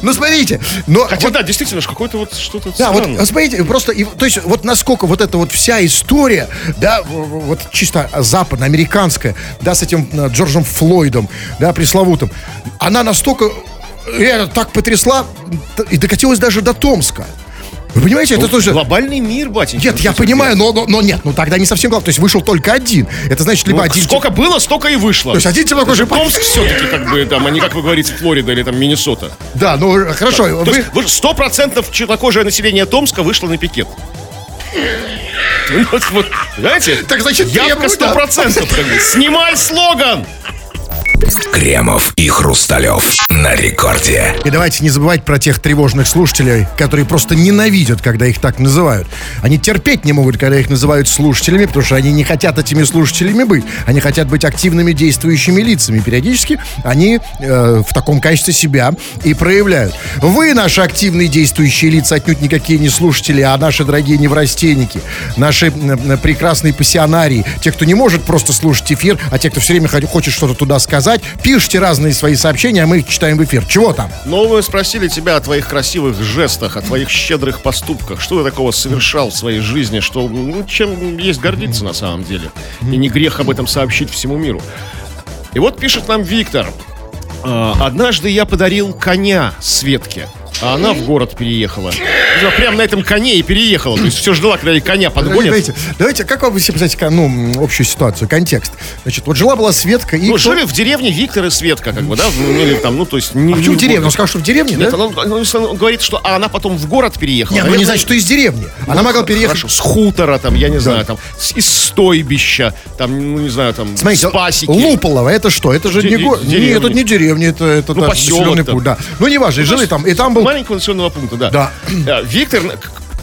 [SPEAKER 3] Ну, смотрите. Но
[SPEAKER 2] Хотя, вот, да, действительно, какой-то вот что-то
[SPEAKER 3] Да, странное. вот смотрите, просто, и, то есть, вот насколько вот эта вот вся история, да, вот чисто западноамериканская, да, с этим э, Джорджем Флойдом, да, пресловутым, она настолько реально так потрясла и докатилась даже до Томска. Вы понимаете, ну, это тоже...
[SPEAKER 2] Глобальный мир, батенька.
[SPEAKER 3] Нет, я понимаю, но, но, но нет, ну тогда не совсем главное. То есть вышел только один. Это значит, либо ну, один...
[SPEAKER 2] Сколько было, столько и вышло.
[SPEAKER 3] То есть один темнокожий...
[SPEAKER 2] Томск все-таки, как бы, там, а не, как вы говорите, Флорида или там Миннесота.
[SPEAKER 3] Да, ну, хорошо.
[SPEAKER 2] Так, вы... Сто процентов чернокожее население Томска вышло на пикет. Вот, вот, знаете,
[SPEAKER 3] так значит,
[SPEAKER 2] явка сто процентов. Снимай слоган!
[SPEAKER 1] Кремов и Хрусталев на рекорде.
[SPEAKER 3] И давайте не забывать про тех тревожных слушателей, которые просто ненавидят, когда их так называют. Они терпеть не могут, когда их называют слушателями, потому что они не хотят этими слушателями быть. Они хотят быть активными действующими лицами. Периодически они э, в таком качестве себя и проявляют. Вы, наши активные действующие лица, отнюдь никакие не слушатели, а наши дорогие неврастенники, наши э, прекрасные пассионарии, те, кто не может просто слушать эфир, а те, кто все время хочет что-то туда сказать, сказать. Пишите разные свои сообщения, а мы их читаем в эфир. Чего там?
[SPEAKER 2] Ну, мы спросили тебя о твоих красивых жестах, о твоих щедрых поступках. Что ты такого совершал в своей жизни, что ну, чем есть гордиться на самом деле. И не грех об этом сообщить всему миру. И вот пишет нам Виктор. «А, Однажды я подарил коня Светке, а она в город переехала. Ну, Прям на этом коне и переехала. То есть все ждала, когда ей коня подгонят.
[SPEAKER 3] Давайте, давайте, как вам себе представляете, ну, общую ситуацию, контекст? Значит, вот жила-была Светка и...
[SPEAKER 2] Ну,
[SPEAKER 3] кто-
[SPEAKER 2] жили в деревне Виктор и Светка, как бы, да? Ну, или там, ну, то есть... Не,
[SPEAKER 3] А почему в деревне? Он сказал, что в деревне,
[SPEAKER 2] Нет,
[SPEAKER 3] да?
[SPEAKER 2] он, он- он- говорит, что а она потом в город переехала.
[SPEAKER 3] Нет, ну не значит, что из деревни. Она могла переехать...
[SPEAKER 2] Хорошо, с хутора, там, я не знаю, там, с- из стойбища, там, ну, не знаю, там,
[SPEAKER 3] Смотрите,
[SPEAKER 2] с пасеки.
[SPEAKER 3] Луполово, это что? Это же
[SPEAKER 2] Де-
[SPEAKER 3] не
[SPEAKER 2] деревня.
[SPEAKER 3] Нет, это не деревня, это, это
[SPEAKER 2] Ну,
[SPEAKER 3] да,
[SPEAKER 2] поселок
[SPEAKER 3] пункт, да. Ну, неважно, и жили там, и там был...
[SPEAKER 2] Маленького населенного пункта, да.
[SPEAKER 3] Да.
[SPEAKER 2] Э, Виктор,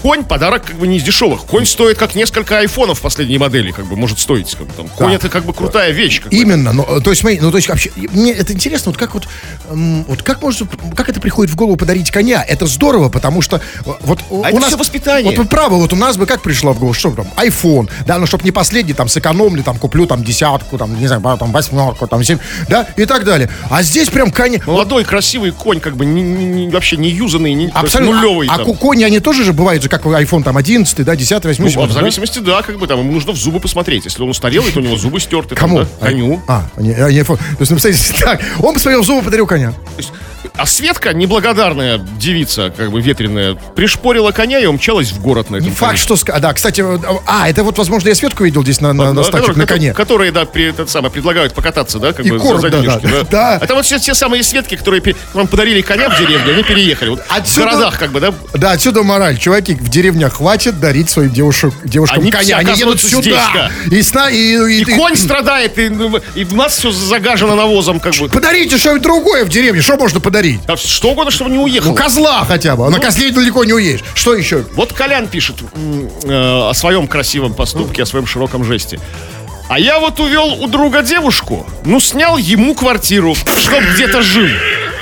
[SPEAKER 2] конь подарок как бы не из дешевых. Конь стоит как несколько айфонов последней модели, как бы может стоить. Как бы, там. Конь это как бы крутая вещь. Как.
[SPEAKER 3] Именно, ну, э, то есть, смотри, ну, то есть, вообще, мне это интересно, вот как вот, м, вот как можно, как это приходит в голову подарить коня? Это здорово, потому что э, вот у
[SPEAKER 2] А это
[SPEAKER 3] нас...
[SPEAKER 2] всё воспитание.
[SPEAKER 3] Вот вы правы, вот у нас бы как пришло в голову, что там, iPhone, да, ну, чтобы не последний, там, сэкономлю, там, куплю, там, десятку, там, не знаю, там, восьмерку, там, семь, да, и так далее. А здесь прям коня...
[SPEAKER 2] Молодой, красивый конь, как бы не- не- вообще не юзанный, не,
[SPEAKER 3] Абсолютно.
[SPEAKER 2] нулевый.
[SPEAKER 3] А, а
[SPEAKER 2] там.
[SPEAKER 3] ку- кони, они тоже же бывают же, как iPhone, там, 11, да, 10, 8,
[SPEAKER 2] Ну, а в зависимости, да, как бы там ему нужно в зубы посмотреть. Если он устарелый, то у него зубы стерты. там,
[SPEAKER 3] Кому?
[SPEAKER 2] да, Коню.
[SPEAKER 3] А, не, а, не iPhone. То есть, ну, представляете, так, он посмотрел в зубы, подарил коня.
[SPEAKER 2] То есть, А Светка, неблагодарная девица, как бы ветреная, пришпорила коня и умчалась в город на этом
[SPEAKER 3] Не факт,
[SPEAKER 2] коне.
[SPEAKER 3] что... ска- а, Да, кстати, э, а, это вот, возможно, я Светку видел здесь на, на, на стачек, на коне.
[SPEAKER 2] Которые, да, при, этот самый, предлагают покататься, да, как
[SPEAKER 3] И
[SPEAKER 2] бы
[SPEAKER 3] корм,
[SPEAKER 2] за,
[SPEAKER 3] да,
[SPEAKER 2] денежки,
[SPEAKER 3] да,
[SPEAKER 2] да. Это вот все те самые Светки, которые пе- вам подарили коня в деревне, они переехали. Вот
[SPEAKER 3] Отсюда-
[SPEAKER 2] В городах, как бы, да.
[SPEAKER 3] Да, отсюда мораль. Чуваки, в деревнях хватит дарить своим девушек, девушкам
[SPEAKER 2] Они
[SPEAKER 3] коня. Они едут
[SPEAKER 2] оказываются
[SPEAKER 3] сюда.
[SPEAKER 2] здесь,
[SPEAKER 3] И, сна, и, и,
[SPEAKER 2] И конь страдает, и, ну, и в нас все загажено навозом, как бы.
[SPEAKER 3] Подарите что-нибудь другое в деревне. Что можно подарить?
[SPEAKER 2] А что угодно, чтобы не уехал.
[SPEAKER 3] Ну, козла хотя бы. На козле далеко не уедешь. Что еще?
[SPEAKER 2] Вот Колян пишет э, о своем красивом поступке, о своем широком жесте. А я вот увел у друга девушку, ну, снял ему квартиру, чтоб где-то жил.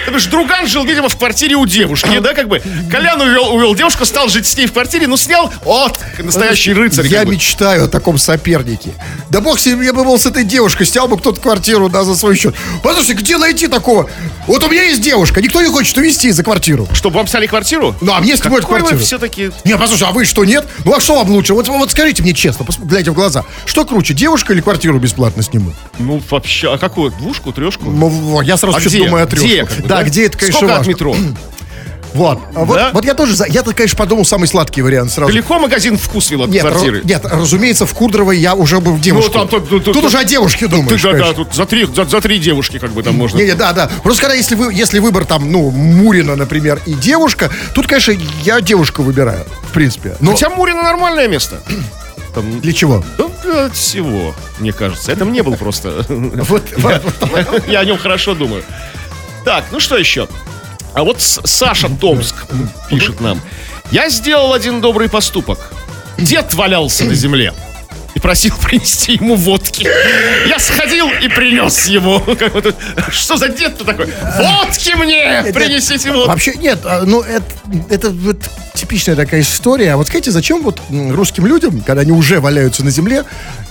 [SPEAKER 2] То бишь, друган жил, видимо, в квартире у девушки, да, как бы. Колян увел, увел девушку, стал жить с ней в квартире, ну, снял, вот, настоящий рыцарь.
[SPEAKER 3] Я мечтаю о таком сопернике. Да бог себе, я бы был с этой девушкой, снял бы кто-то квартиру, да, за свой счет. Послушай, где найти такого? Вот у меня есть девушка, никто не хочет увезти за квартиру.
[SPEAKER 2] Чтобы вам сняли квартиру?
[SPEAKER 3] Ну, а мне снимают квартиру.
[SPEAKER 2] все-таки...
[SPEAKER 3] Не, послушай, а вы что, нет? Ну, а что вам лучше? Вот, вот скажите мне честно, глядя в глаза. Что круче, девушка или квартиру бесплатно сниму?
[SPEAKER 2] Ну, вообще, а какую? Двушку, трешку?
[SPEAKER 3] Ну, я сразу
[SPEAKER 2] А
[SPEAKER 3] думаю о трёшках.
[SPEAKER 2] Где, бы,
[SPEAKER 3] да, где это, конечно,
[SPEAKER 2] Сколько от
[SPEAKER 3] важно.
[SPEAKER 2] метро?
[SPEAKER 3] Вот. А вот,
[SPEAKER 2] Да?
[SPEAKER 3] вот я тоже, за- я-то, конечно, подумал самый сладкий вариант сразу.
[SPEAKER 2] Далеко магазин вкусвил от
[SPEAKER 3] Нет,
[SPEAKER 2] квартиры?
[SPEAKER 3] ра- нет, разумеется, в Кудрово я уже бы в девушку.
[SPEAKER 2] там, тут- тут-
[SPEAKER 3] Тут
[SPEAKER 2] тут-
[SPEAKER 3] уже о девушке
[SPEAKER 2] Ты,
[SPEAKER 3] думаешь,
[SPEAKER 2] да, да,
[SPEAKER 3] конечно.
[SPEAKER 2] тут за три, за, за три девушки как бы там можно.
[SPEAKER 3] Не, не, да, да. Просто когда если вы, если выбор там, ну, Мурина, например, и девушка, тут, конечно, я девушку выбираю, в принципе. Но
[SPEAKER 2] Хотя Мурино нормальное место. Там,
[SPEAKER 3] для чего?
[SPEAKER 2] ну, для всего, мне кажется. Это мне был просто.
[SPEAKER 3] Вот, вот, вот.
[SPEAKER 2] Я о нем хорошо думаю. Так, ну что еще? А вот Саша Томск пишет нам. Я сделал один добрый поступок. Дед валялся на земле и просил принести ему водки. Я сходил и принес ему. Что за дед-то такой? Водки мне! Принесите водки!
[SPEAKER 3] Вообще, нет, а, ну, это, это вот типичная такая история. А вот скажите, зачем вот русским людям, когда они уже валяются на земле,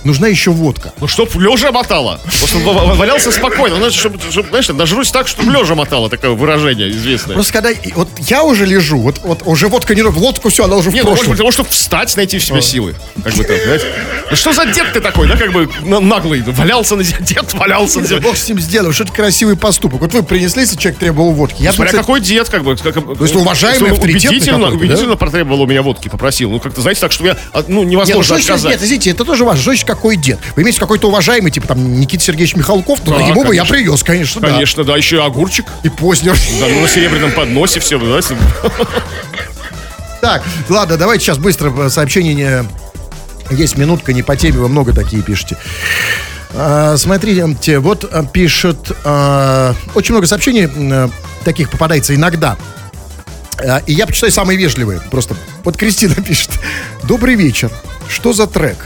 [SPEAKER 3] нужна еще водка?
[SPEAKER 2] Ну, чтоб лежа мотала. Просто в- в- валялся спокойно. Ну, чтобы, чтобы, знаешь, нажрусь так, чтобы лежа мотала. Такое выражение известное.
[SPEAKER 3] Просто когда вот я уже лежу, вот, вот уже водка не в лодку все, она уже в
[SPEAKER 2] Не, ну,
[SPEAKER 3] прошлом.
[SPEAKER 2] быть, для того, чтобы встать, найти в себе силы. Как бы так, знаете. Ну, что за дед ты такой, да, как бы на- наглый? Валялся на земле, дед валялся на земле.
[SPEAKER 3] Бог с ним сделал, что это красивый поступок. Вот вы принесли, если человек требовал водки. Я,
[SPEAKER 2] Смотря
[SPEAKER 3] кстати,
[SPEAKER 2] какой дед, как бы. Как, То
[SPEAKER 3] есть уважаемый, авторитетный
[SPEAKER 2] убедительно,
[SPEAKER 3] какой-то, да?
[SPEAKER 2] убедительно потребовал у меня водки, попросил. Ну, как-то, знаете, так, что я, а, ну,
[SPEAKER 3] Нет, ну,
[SPEAKER 2] невозможно
[SPEAKER 3] что значит,
[SPEAKER 2] отказать.
[SPEAKER 3] нет, извините, это тоже важно. Что значит, какой дед? Вы имеете какой-то уважаемый, типа там Никита Сергеевич Михалков, то
[SPEAKER 2] Да,
[SPEAKER 3] ему бы я
[SPEAKER 2] конечно.
[SPEAKER 3] привез, конечно, да.
[SPEAKER 2] Конечно, да, еще и огурчик.
[SPEAKER 3] И Познер.
[SPEAKER 2] Да, ну, на серебряном подносе все, знаете.
[SPEAKER 3] Так, ладно, давайте сейчас быстро э, сообщение. не- Есть минутка, не по теме, вы много такие пишете. А, Смотрите, вот а, пишет... а, Очень много сообщений м, таких попадается иногда. А, И я почитаю самые вежливые. Просто вот Кристина пишет. Добрый вечер. Что за трек?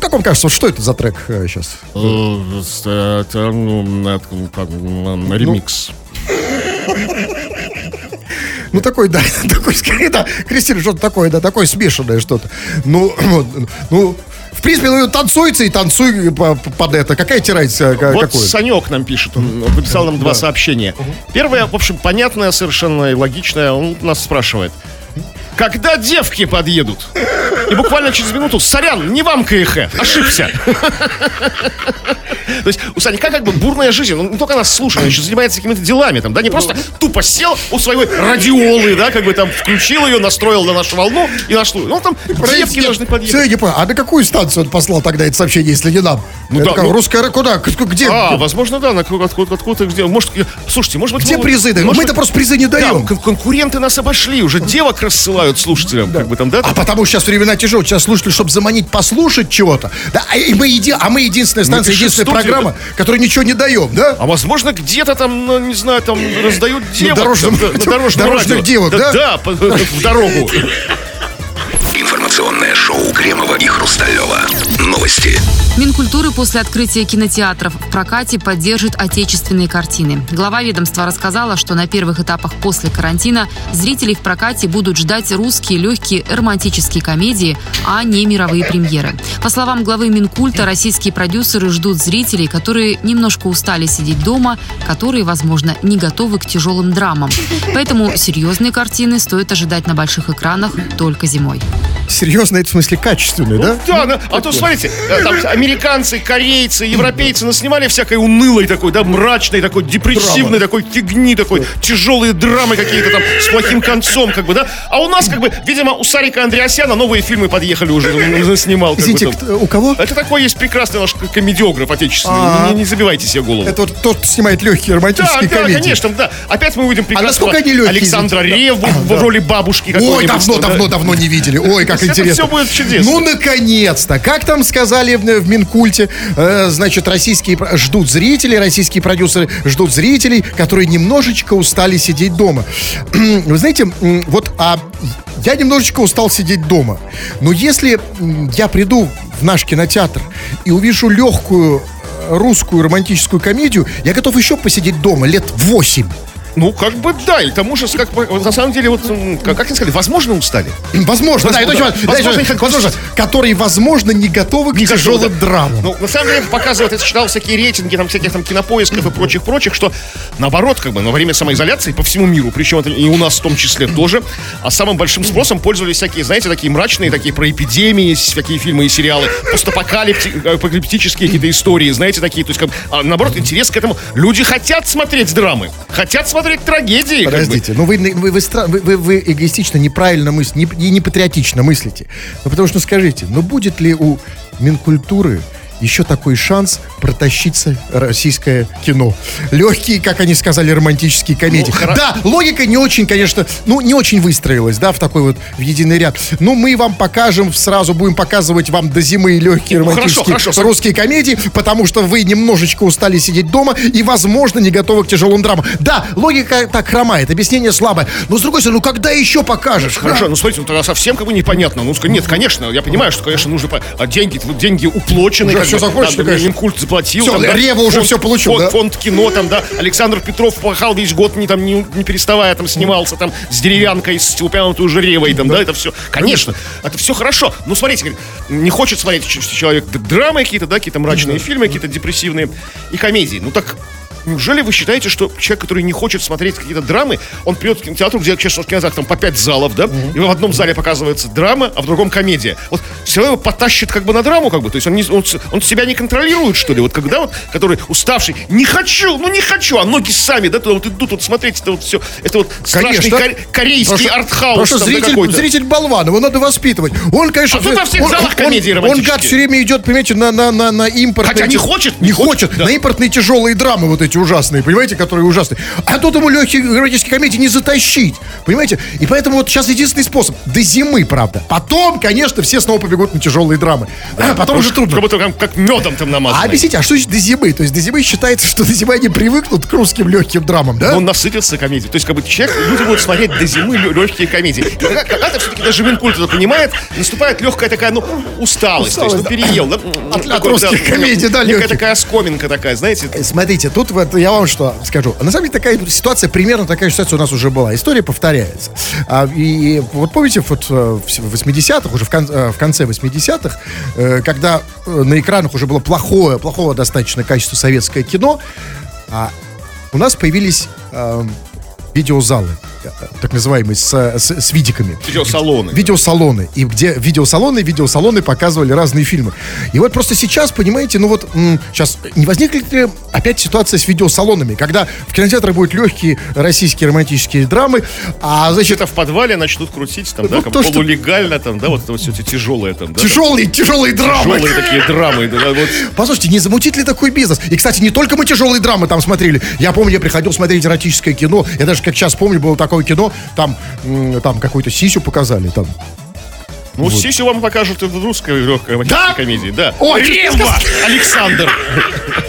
[SPEAKER 3] Как вам кажется, вот что это за трек сейчас?
[SPEAKER 2] Э, ремикс.
[SPEAKER 3] Ну, такой, да, такой, скорее, да, Кристина, что-то такое, да, такое смешанное что-то. Ну, ну, В принципе, ну, танцуйте и танцуй по- под это. Какая тебе разница? ка-
[SPEAKER 2] Вот
[SPEAKER 3] какое?
[SPEAKER 2] Санек нам пишет, он написал нам два сообщения. Первое, в общем, понятное совершенно и логичное, он нас спрашивает. Когда девки подъедут? И буквально через минуту, сорян, не вам КХ, ошибся. То есть у Санька как бы бурная жизнь, он не только нас слушает, он еще занимается какими-то делами там, да, не просто тупо сел у своей радиолы, да, как бы там включил ее, настроил на нашу волну и нашу. Ну, там девки должны
[SPEAKER 3] Все,
[SPEAKER 2] подъехать.
[SPEAKER 3] я не понял. А на какую станцию он послал тогда это сообщение, если не нам?
[SPEAKER 2] Ну да, ну-
[SPEAKER 3] Русская... Куда? Где?
[SPEAKER 2] А, возможно, да, на- откуда, откуда, где, может, слушайте, может быть...
[SPEAKER 3] Где призы? Мы-то просто призы не
[SPEAKER 2] Да,
[SPEAKER 3] даем.
[SPEAKER 2] кон- конкуренты нас обошли, уже девок рассылают слушателям, как бы там, да?
[SPEAKER 3] А потому что сейчас времена тяжелые. Сейчас слушатели, чтобы заманить послушать чего-то. Да, а, и мы, еди... а мы единственная станция,
[SPEAKER 2] пиши
[SPEAKER 3] единственная
[SPEAKER 2] студию,
[SPEAKER 3] программа, которая ничего не даем, да?
[SPEAKER 2] А возможно, где-то там, ну, не знаю, там раздают девок.
[SPEAKER 3] дорожном-
[SPEAKER 2] там, да, на дорожном
[SPEAKER 3] дорожных
[SPEAKER 2] радио.
[SPEAKER 3] девок, да?
[SPEAKER 2] Да, по- в дорогу.
[SPEAKER 1] Информационное шоу Кремова и Хрусталева. Новости.
[SPEAKER 4] Минкультуры после открытия кинотеатров в прокате поддержит отечественные картины. Глава ведомства рассказала, что на первых этапах после карантина зрителей в прокате будут ждать русские легкие романтические комедии, а не мировые премьеры. По словам главы Минкульта, российские продюсеры ждут зрителей, которые немножко устали сидеть дома, которые, возможно, не готовы к тяжелым драмам. Поэтому серьезные картины стоит ожидать на больших экранах только зимой.
[SPEAKER 3] Серьезно, это в смысле качественный, да?
[SPEAKER 2] Да, да. А то, смотрите, э, там американцы, корейцы, европейцы наснимали всякой унылой такой, да, мрачной такой, депрессивной такой фигни такой, тяжелые драмы какие-то там с плохим концом, как бы, да. А у нас, как бы, видимо, у Сарика Андреасяна новые фильмы подъехали уже, он снимал.
[SPEAKER 3] Извините, у кого?
[SPEAKER 2] Это такой есть прекрасный наш комедиограф отечественный.
[SPEAKER 3] А.
[SPEAKER 2] Не, забивайте себе голову.
[SPEAKER 3] Это вот тот, кто снимает легкие
[SPEAKER 2] Да,
[SPEAKER 3] романтические
[SPEAKER 2] да,
[SPEAKER 3] комедии.
[SPEAKER 2] конечно, да. Опять мы увидим прекрасного
[SPEAKER 3] насколько они легкие,
[SPEAKER 2] Александра? Реву в роли бабушки
[SPEAKER 3] Ой, давно,
[SPEAKER 2] да.
[SPEAKER 3] давно, давно не видели. Ой, как
[SPEAKER 2] Это
[SPEAKER 3] интересно.
[SPEAKER 2] всё будет чудесно.
[SPEAKER 3] Ну, наконец-то. Как там сказали в, в Минкульте, э, значит, российские ждут зрителей, российские продюсеры ждут зрителей, которые немножечко устали сидеть дома. Вы знаете, вот а я немножечко устал сидеть дома. Но если я приду в наш кинотеатр и увижу легкую э, русскую романтическую комедию, я готов еще посидеть дома лет 8.
[SPEAKER 2] Ну, как бы да, и к тому же, как на самом деле, вот, как, как они сказали, возможно, устали.
[SPEAKER 3] Возможно, да, это очень важно.
[SPEAKER 2] Возможно, их-
[SPEAKER 3] возможно, которые, возможно, не готовы к
[SPEAKER 2] Не готовы,
[SPEAKER 3] тяжелым
[SPEAKER 2] да.
[SPEAKER 3] драмам.
[SPEAKER 2] Ну, на самом деле, показывает, я читал всякие рейтинги, там, всяких там кинопоисков и прочих-прочих, что наоборот, как бы, во время самоизоляции по всему миру, причем это и у нас в том числе тоже, а самым большим спросом пользовались всякие, знаете, такие мрачные, такие про эпидемии, такие фильмы и сериалы, постапокалиптические какие-то истории, знаете, такие, то есть, как, а, наоборот, интерес к этому. Люди хотят смотреть драмы, хотят смотреть трагедии. как бы.
[SPEAKER 3] Подождите, ну вы, вы, вы, вы, вы- вы эгоистично, неправильно мыслите, не, и не патриотично мыслите. Ну потому что скажите, ну будет ли у Минкультуры еще такой шанс протащиться российское кино. Легкие, как они сказали, романтические комедии.
[SPEAKER 2] хоро-
[SPEAKER 3] да, логика не очень, конечно, ну, не очень выстроилась, да, в такой вот, в единый ряд. Но мы вам покажем, сразу будем показывать вам до зимы легкие
[SPEAKER 2] Ну, хорошо,
[SPEAKER 3] романтические
[SPEAKER 2] хорошо.
[SPEAKER 3] русские комедии, потому что вы немножечко устали сидеть дома и, возможно, не готовы к тяжелым драмам. Да, логика так хромает, объяснение слабое. Но, с другой стороны, ну когда еще покажешь?
[SPEAKER 2] Хорошо, ну смотрите, ну тогда совсем как бы непонятно. Ну, нет, конечно, я понимаю, что, конечно, нужно... а деньги, деньги уплочены. Как бы,
[SPEAKER 3] закончено, конечно.
[SPEAKER 2] Минкульт заплатил.
[SPEAKER 3] Всё,
[SPEAKER 2] там, да,
[SPEAKER 3] Рева уже всё получил,
[SPEAKER 2] фонд,
[SPEAKER 3] да?
[SPEAKER 2] Фонд кино там, да. Александр Петров пахал весь год, не, там, не, не переставая, там, снимался там с деревянкой, с упомянутой уже Ревой, там, да, это все. Конечно, это все хорошо. Ну, смотрите, не хочет смотреть человек драмы какие-то, да, какие-то мрачные фильмы, какие-то депрессивные и комедии. Ну, так Неужели вы считаете, что человек, который не хочет смотреть какие-то драмы, он придет в кинотеатр, где честно в кинотеатрах там по пять залов, да, и в одном зале показывается драма, а в другом комедия. Вот все равно его потащит как бы на драму, как бы, то есть он, не, он, он себя не контролирует, что ли, вот когда вот, который уставший, не хочу, ну не хочу, а ноги сами, да, туда вот идут, вот смотреть, это вот все, это вот страшный
[SPEAKER 3] Конечно.
[SPEAKER 2] кор- корейский артхаус
[SPEAKER 3] Потому что зритель, зритель болван, его надо воспитывать. Он, конечно...
[SPEAKER 2] А тут во всех
[SPEAKER 3] он,
[SPEAKER 2] залах
[SPEAKER 3] он-
[SPEAKER 2] комедии
[SPEAKER 3] он,
[SPEAKER 2] романтические.
[SPEAKER 3] гад, все время идет, понимаете, на, на, на, на импортные...
[SPEAKER 2] Хотя не хочет,
[SPEAKER 3] Не
[SPEAKER 2] не
[SPEAKER 3] хочет.
[SPEAKER 2] хочет, да.
[SPEAKER 3] На импортные тяжелые драмы вот эти ужасные, понимаете, которые ужасные. А тут ему легкие эротические комедии не затащить, понимаете? И поэтому вот сейчас единственный способ. До зимы, правда. Потом, конечно, все снова побегут на тяжелые драмы. А потом уже трудно.
[SPEAKER 2] Как будто как, как медом там намазано.
[SPEAKER 3] А объясните, а что значит до зимы? То есть до зимы считается, что до зимы они привыкнут к русским легким драмам, да?
[SPEAKER 2] Он насытился комедией. То есть, как бы человек, люди будут смотреть до зимы легкие комедии. Когда-то все-таки даже Минкульт это понимает, наступает легкая такая, ну, усталость. То есть, ну, переел. да,
[SPEAKER 3] От- от русских
[SPEAKER 2] ну,
[SPEAKER 3] комедий, да, легких.
[SPEAKER 2] такая скоминка такая, знаете.
[SPEAKER 3] Смотрите, тут я вам что скажу. На самом деле такая ситуация, примерно такая ситуация у нас уже была. История повторяется. А, и вот помните, вот э, в 80-х, уже в, кон- э, в конце 80-х, э, когда э, на экранах уже было плохое, плохого достаточно качества советское кино, а у нас появились э, видеозалы, так называемые, с, с, с видиками.
[SPEAKER 2] Видеосалоны.
[SPEAKER 3] Видеосалоны. И где видеосалоны, видеосалоны показывали разные фильмы. И вот просто сейчас, понимаете, ну вот сейчас не возникнет ли опять ситуация с видеосалонами, когда в кинотеатрах будут легкие российские романтические драмы, а значит
[SPEAKER 2] Где-то в подвале начнут крутить, там,
[SPEAKER 3] Ну,
[SPEAKER 2] да, как
[SPEAKER 3] то, что-
[SPEAKER 2] полулегально, там, да, вот это вот все эти тяжелые, там, да.
[SPEAKER 3] тяжелые, тяжелые драмы.
[SPEAKER 2] Тяжелые такие драмы, да, вот.
[SPEAKER 3] Послушайте, не замутить ли такой бизнес? И, кстати, не только мы тяжелые драмы там смотрели. Я помню, я приходил смотреть эротическое кино. Я даже, как сейчас помню, было такое кино, там, там какую-то сисю показали. Там.
[SPEAKER 2] Ну, Сисю вам покажут в русской легкой
[SPEAKER 3] Да?
[SPEAKER 2] комедии, да.
[SPEAKER 3] Ой,
[SPEAKER 2] Ремба! Александр!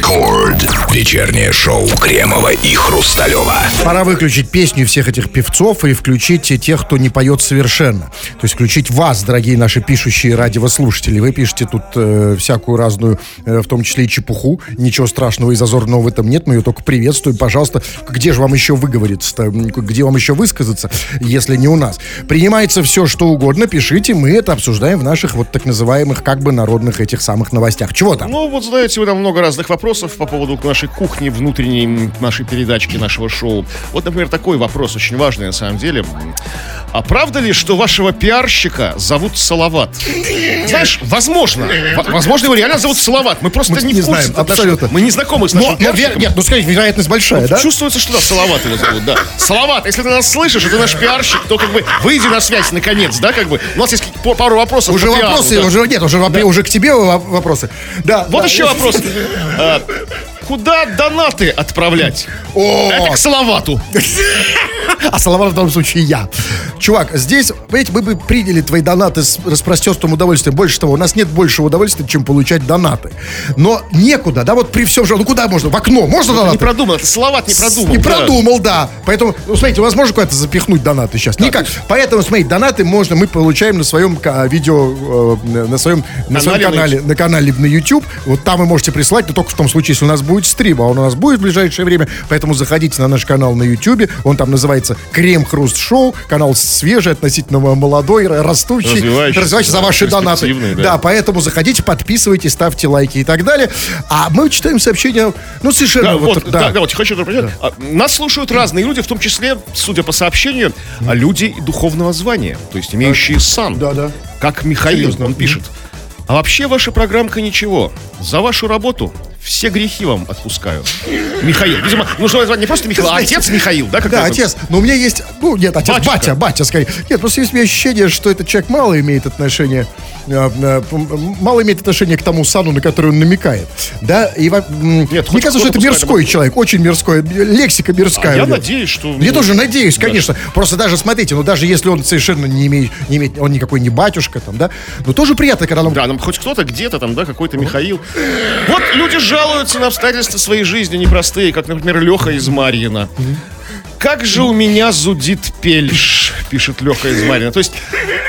[SPEAKER 1] Рекорд. Вечернее шоу Кремова и Хрусталева.
[SPEAKER 3] Пора выключить песню всех этих певцов и включить тех, кто не поет совершенно. То есть включить вас, дорогие наши пишущие радиослушатели. Вы пишете тут э, всякую разную, э, в том числе и чепуху. Ничего страшного и зазорного в этом нет. Мы ее только приветствуем. Пожалуйста, где же вам еще выговориться-то? Где вам еще высказаться, если не у нас? Принимается все, что угодно. Пишите, мы это обсуждаем в наших вот так называемых как бы народных этих самых новостях. Чего там?
[SPEAKER 2] Ну, вот задаете вы нам много разных вопросов по поводу нашей кухни, внутренней нашей передачки, нашего шоу. Вот, например, такой вопрос очень важный на самом деле. А правда ли, что вашего пиарщика зовут Салават? Знаешь, возможно. Возможно, его реально зовут Салават. Мы просто
[SPEAKER 3] Мы
[SPEAKER 2] не,
[SPEAKER 3] не
[SPEAKER 2] курсе
[SPEAKER 3] знаем,
[SPEAKER 2] отнош-
[SPEAKER 3] абсолютно.
[SPEAKER 2] Мы не знакомы с нашим
[SPEAKER 3] но
[SPEAKER 2] пиарщиком.
[SPEAKER 3] нет, ну скажите, вероятность большая, да?
[SPEAKER 2] Чувствуется, что да, Салават его зовут, да. Салават, если ты нас слышишь, ты наш пиарщик, то как бы выйди на связь наконец, да, как бы. У нас есть пару вопросов
[SPEAKER 3] Уже
[SPEAKER 2] по пиару,
[SPEAKER 3] вопросы,
[SPEAKER 2] да.
[SPEAKER 3] уже нет, уже, вопре- уже к тебе во- вопросы. Да.
[SPEAKER 2] Вот
[SPEAKER 3] да.
[SPEAKER 2] еще вопрос. Yeah. Куда донаты отправлять?
[SPEAKER 3] О!
[SPEAKER 2] Это к Салавату.
[SPEAKER 3] А Салават в данном случае я. Чувак, здесь, понимаете, мы бы приняли твои донаты с распростертым удовольствием. Больше того, у нас нет большего удовольствия, чем получать донаты. Но некуда, да, вот при всем же, ну куда можно? В окно можно
[SPEAKER 2] Не
[SPEAKER 3] донаты?
[SPEAKER 2] продумал, это Салават не продумал.
[SPEAKER 3] Не
[SPEAKER 2] да.
[SPEAKER 3] продумал, да. Поэтому, ну, смотрите, у вас можно куда-то запихнуть донаты сейчас? Никак. Поэтому, смотрите, донаты можно, мы получаем на своем видео, э, на своем, на своем
[SPEAKER 2] Канале на
[SPEAKER 3] канале, на канале на YouTube. Вот там вы можете прислать, но только в том случае, если у нас будет стрим, а он у нас будет в ближайшее время. Поэтому заходите на наш канал на YouTube. Он там называется Крем Хруст Шоу. Канал свежий, относительно молодой, растущий.
[SPEAKER 2] Развивающийся,
[SPEAKER 3] развивающийся за
[SPEAKER 2] да,
[SPEAKER 3] ваши донаты.
[SPEAKER 2] да.
[SPEAKER 3] Да, поэтому заходите, подписывайтесь, ставьте лайки и так далее. А мы читаем сообщения, ну, совершенно
[SPEAKER 2] Да,
[SPEAKER 3] вот,
[SPEAKER 2] вот, да, да, вот хочу это понять. А, Нас слушают разные люди, в том числе, судя по сообщению, а люди духовного звания, то есть имеющие сан.
[SPEAKER 3] Да, да.
[SPEAKER 2] Как Михаил,
[SPEAKER 3] Серьезно.
[SPEAKER 2] он пишет. А вообще ваша программка ничего. За вашу работу все грехи вам отпускаю. Михаил. Видимо, нужно назвать не просто Михаил, а отец Михаил, да?
[SPEAKER 3] Да, отец. Но у меня есть, ну, нет, отец,
[SPEAKER 2] Батюшка.
[SPEAKER 3] батя, батя, скорее. Нет, просто есть у меня ощущение, что этот человек мало имеет отношение, э, э, мало имеет отношение к тому сану, на который он намекает. Да, и
[SPEAKER 2] Нет,
[SPEAKER 3] мне кажется, что это мирской человек, очень мирской, лексика мирская.
[SPEAKER 2] А я надеюсь, что...
[SPEAKER 3] Я
[SPEAKER 2] ну,
[SPEAKER 3] тоже надеюсь, конечно. Просто даже смотрите, ну даже если он совершенно не имеет, не имеет, он никакой не батюшка там, да, но тоже приятно, когда нам
[SPEAKER 2] Да, нам хоть кто-то где-то там, да, какой-то Михаил. Вот люди жалуются на обстоятельства своей жизни непростые, как, например, Леха из Марьина. Как же у меня зудит пельш, пишет Леха из Марьина. То есть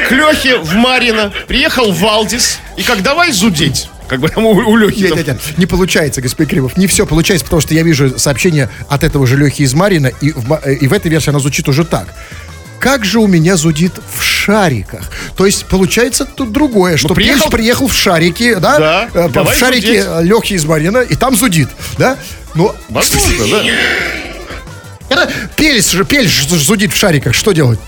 [SPEAKER 2] к Лехе в Марьино приехал Валдис, и как давай зудеть. Как бы там у, у Лехи.
[SPEAKER 3] Нет, нет, нет, не получается, господин Кремов. Не все получается, потому что я вижу сообщение от этого же Лехи из Марина, и в, э, и в этой версии она звучит уже так. Как же у меня зудит в шариках. То есть, получается тут другое, что
[SPEAKER 2] приехал-
[SPEAKER 3] приехал, приехал в шарики, да?
[SPEAKER 2] Да,
[SPEAKER 3] Э, в шарике
[SPEAKER 2] зудеть.
[SPEAKER 3] Лехи из Марина, и там зудит, да? Ну,
[SPEAKER 2] Возможно, да.
[SPEAKER 3] пельс же, пельс же зудит в шариках, что делать?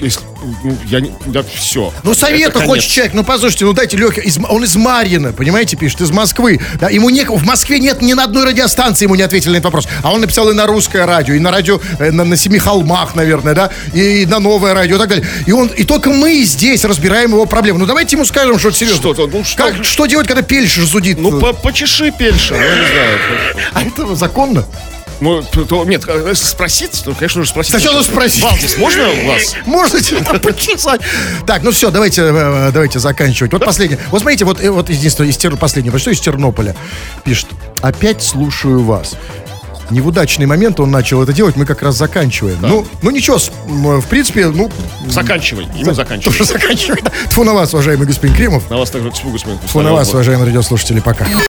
[SPEAKER 2] Если- ну, я не... Да, все.
[SPEAKER 3] Ну, совета хочет человек, ну, послушайте, ну, дайте Лехе, из, он из Марьина, понимаете, пишет, из Москвы. Да, ему не, в Москве нет ни на одной радиостанции, ему не ответили на этот вопрос. А он написал и на русское радио, и на радио, э, на, на Семи холмах, наверное, да, и, на новое радио и так далее. И он, и только мы здесь разбираем его проблему. Ну, давайте ему скажем, что серьезно.
[SPEAKER 2] Что-то, ну, что-
[SPEAKER 3] Как, что делать, когда пельшер зудит?
[SPEAKER 2] Ну, по- почеши пельша, я не знаю.
[SPEAKER 3] а это законно?
[SPEAKER 2] Ну, то- нет, э, спросить, ну, конечно, нужно спросить.
[SPEAKER 3] Сначала спросить.
[SPEAKER 2] Валдис, можно у вас?
[SPEAKER 3] Можете почесать. Так, ну все, давайте, э, давайте заканчивать. Вот последнее. Вот смотрите, вот, э, вот единственное, из Тер... последнее. Что из Тернополя пишет. Опять слушаю вас. Не в удачный момент он начал это делать, мы как раз заканчиваем. Ну, ну ничего, в принципе, ну...
[SPEAKER 2] Заканчивай, ему заканчивай.
[SPEAKER 3] Тоже заканчиваем. Тьфу на вас, уважаемый господин Кремов.
[SPEAKER 2] На вас также тьфу, господин
[SPEAKER 3] Тьфу на вас, уважаемые радиослушатели, пока.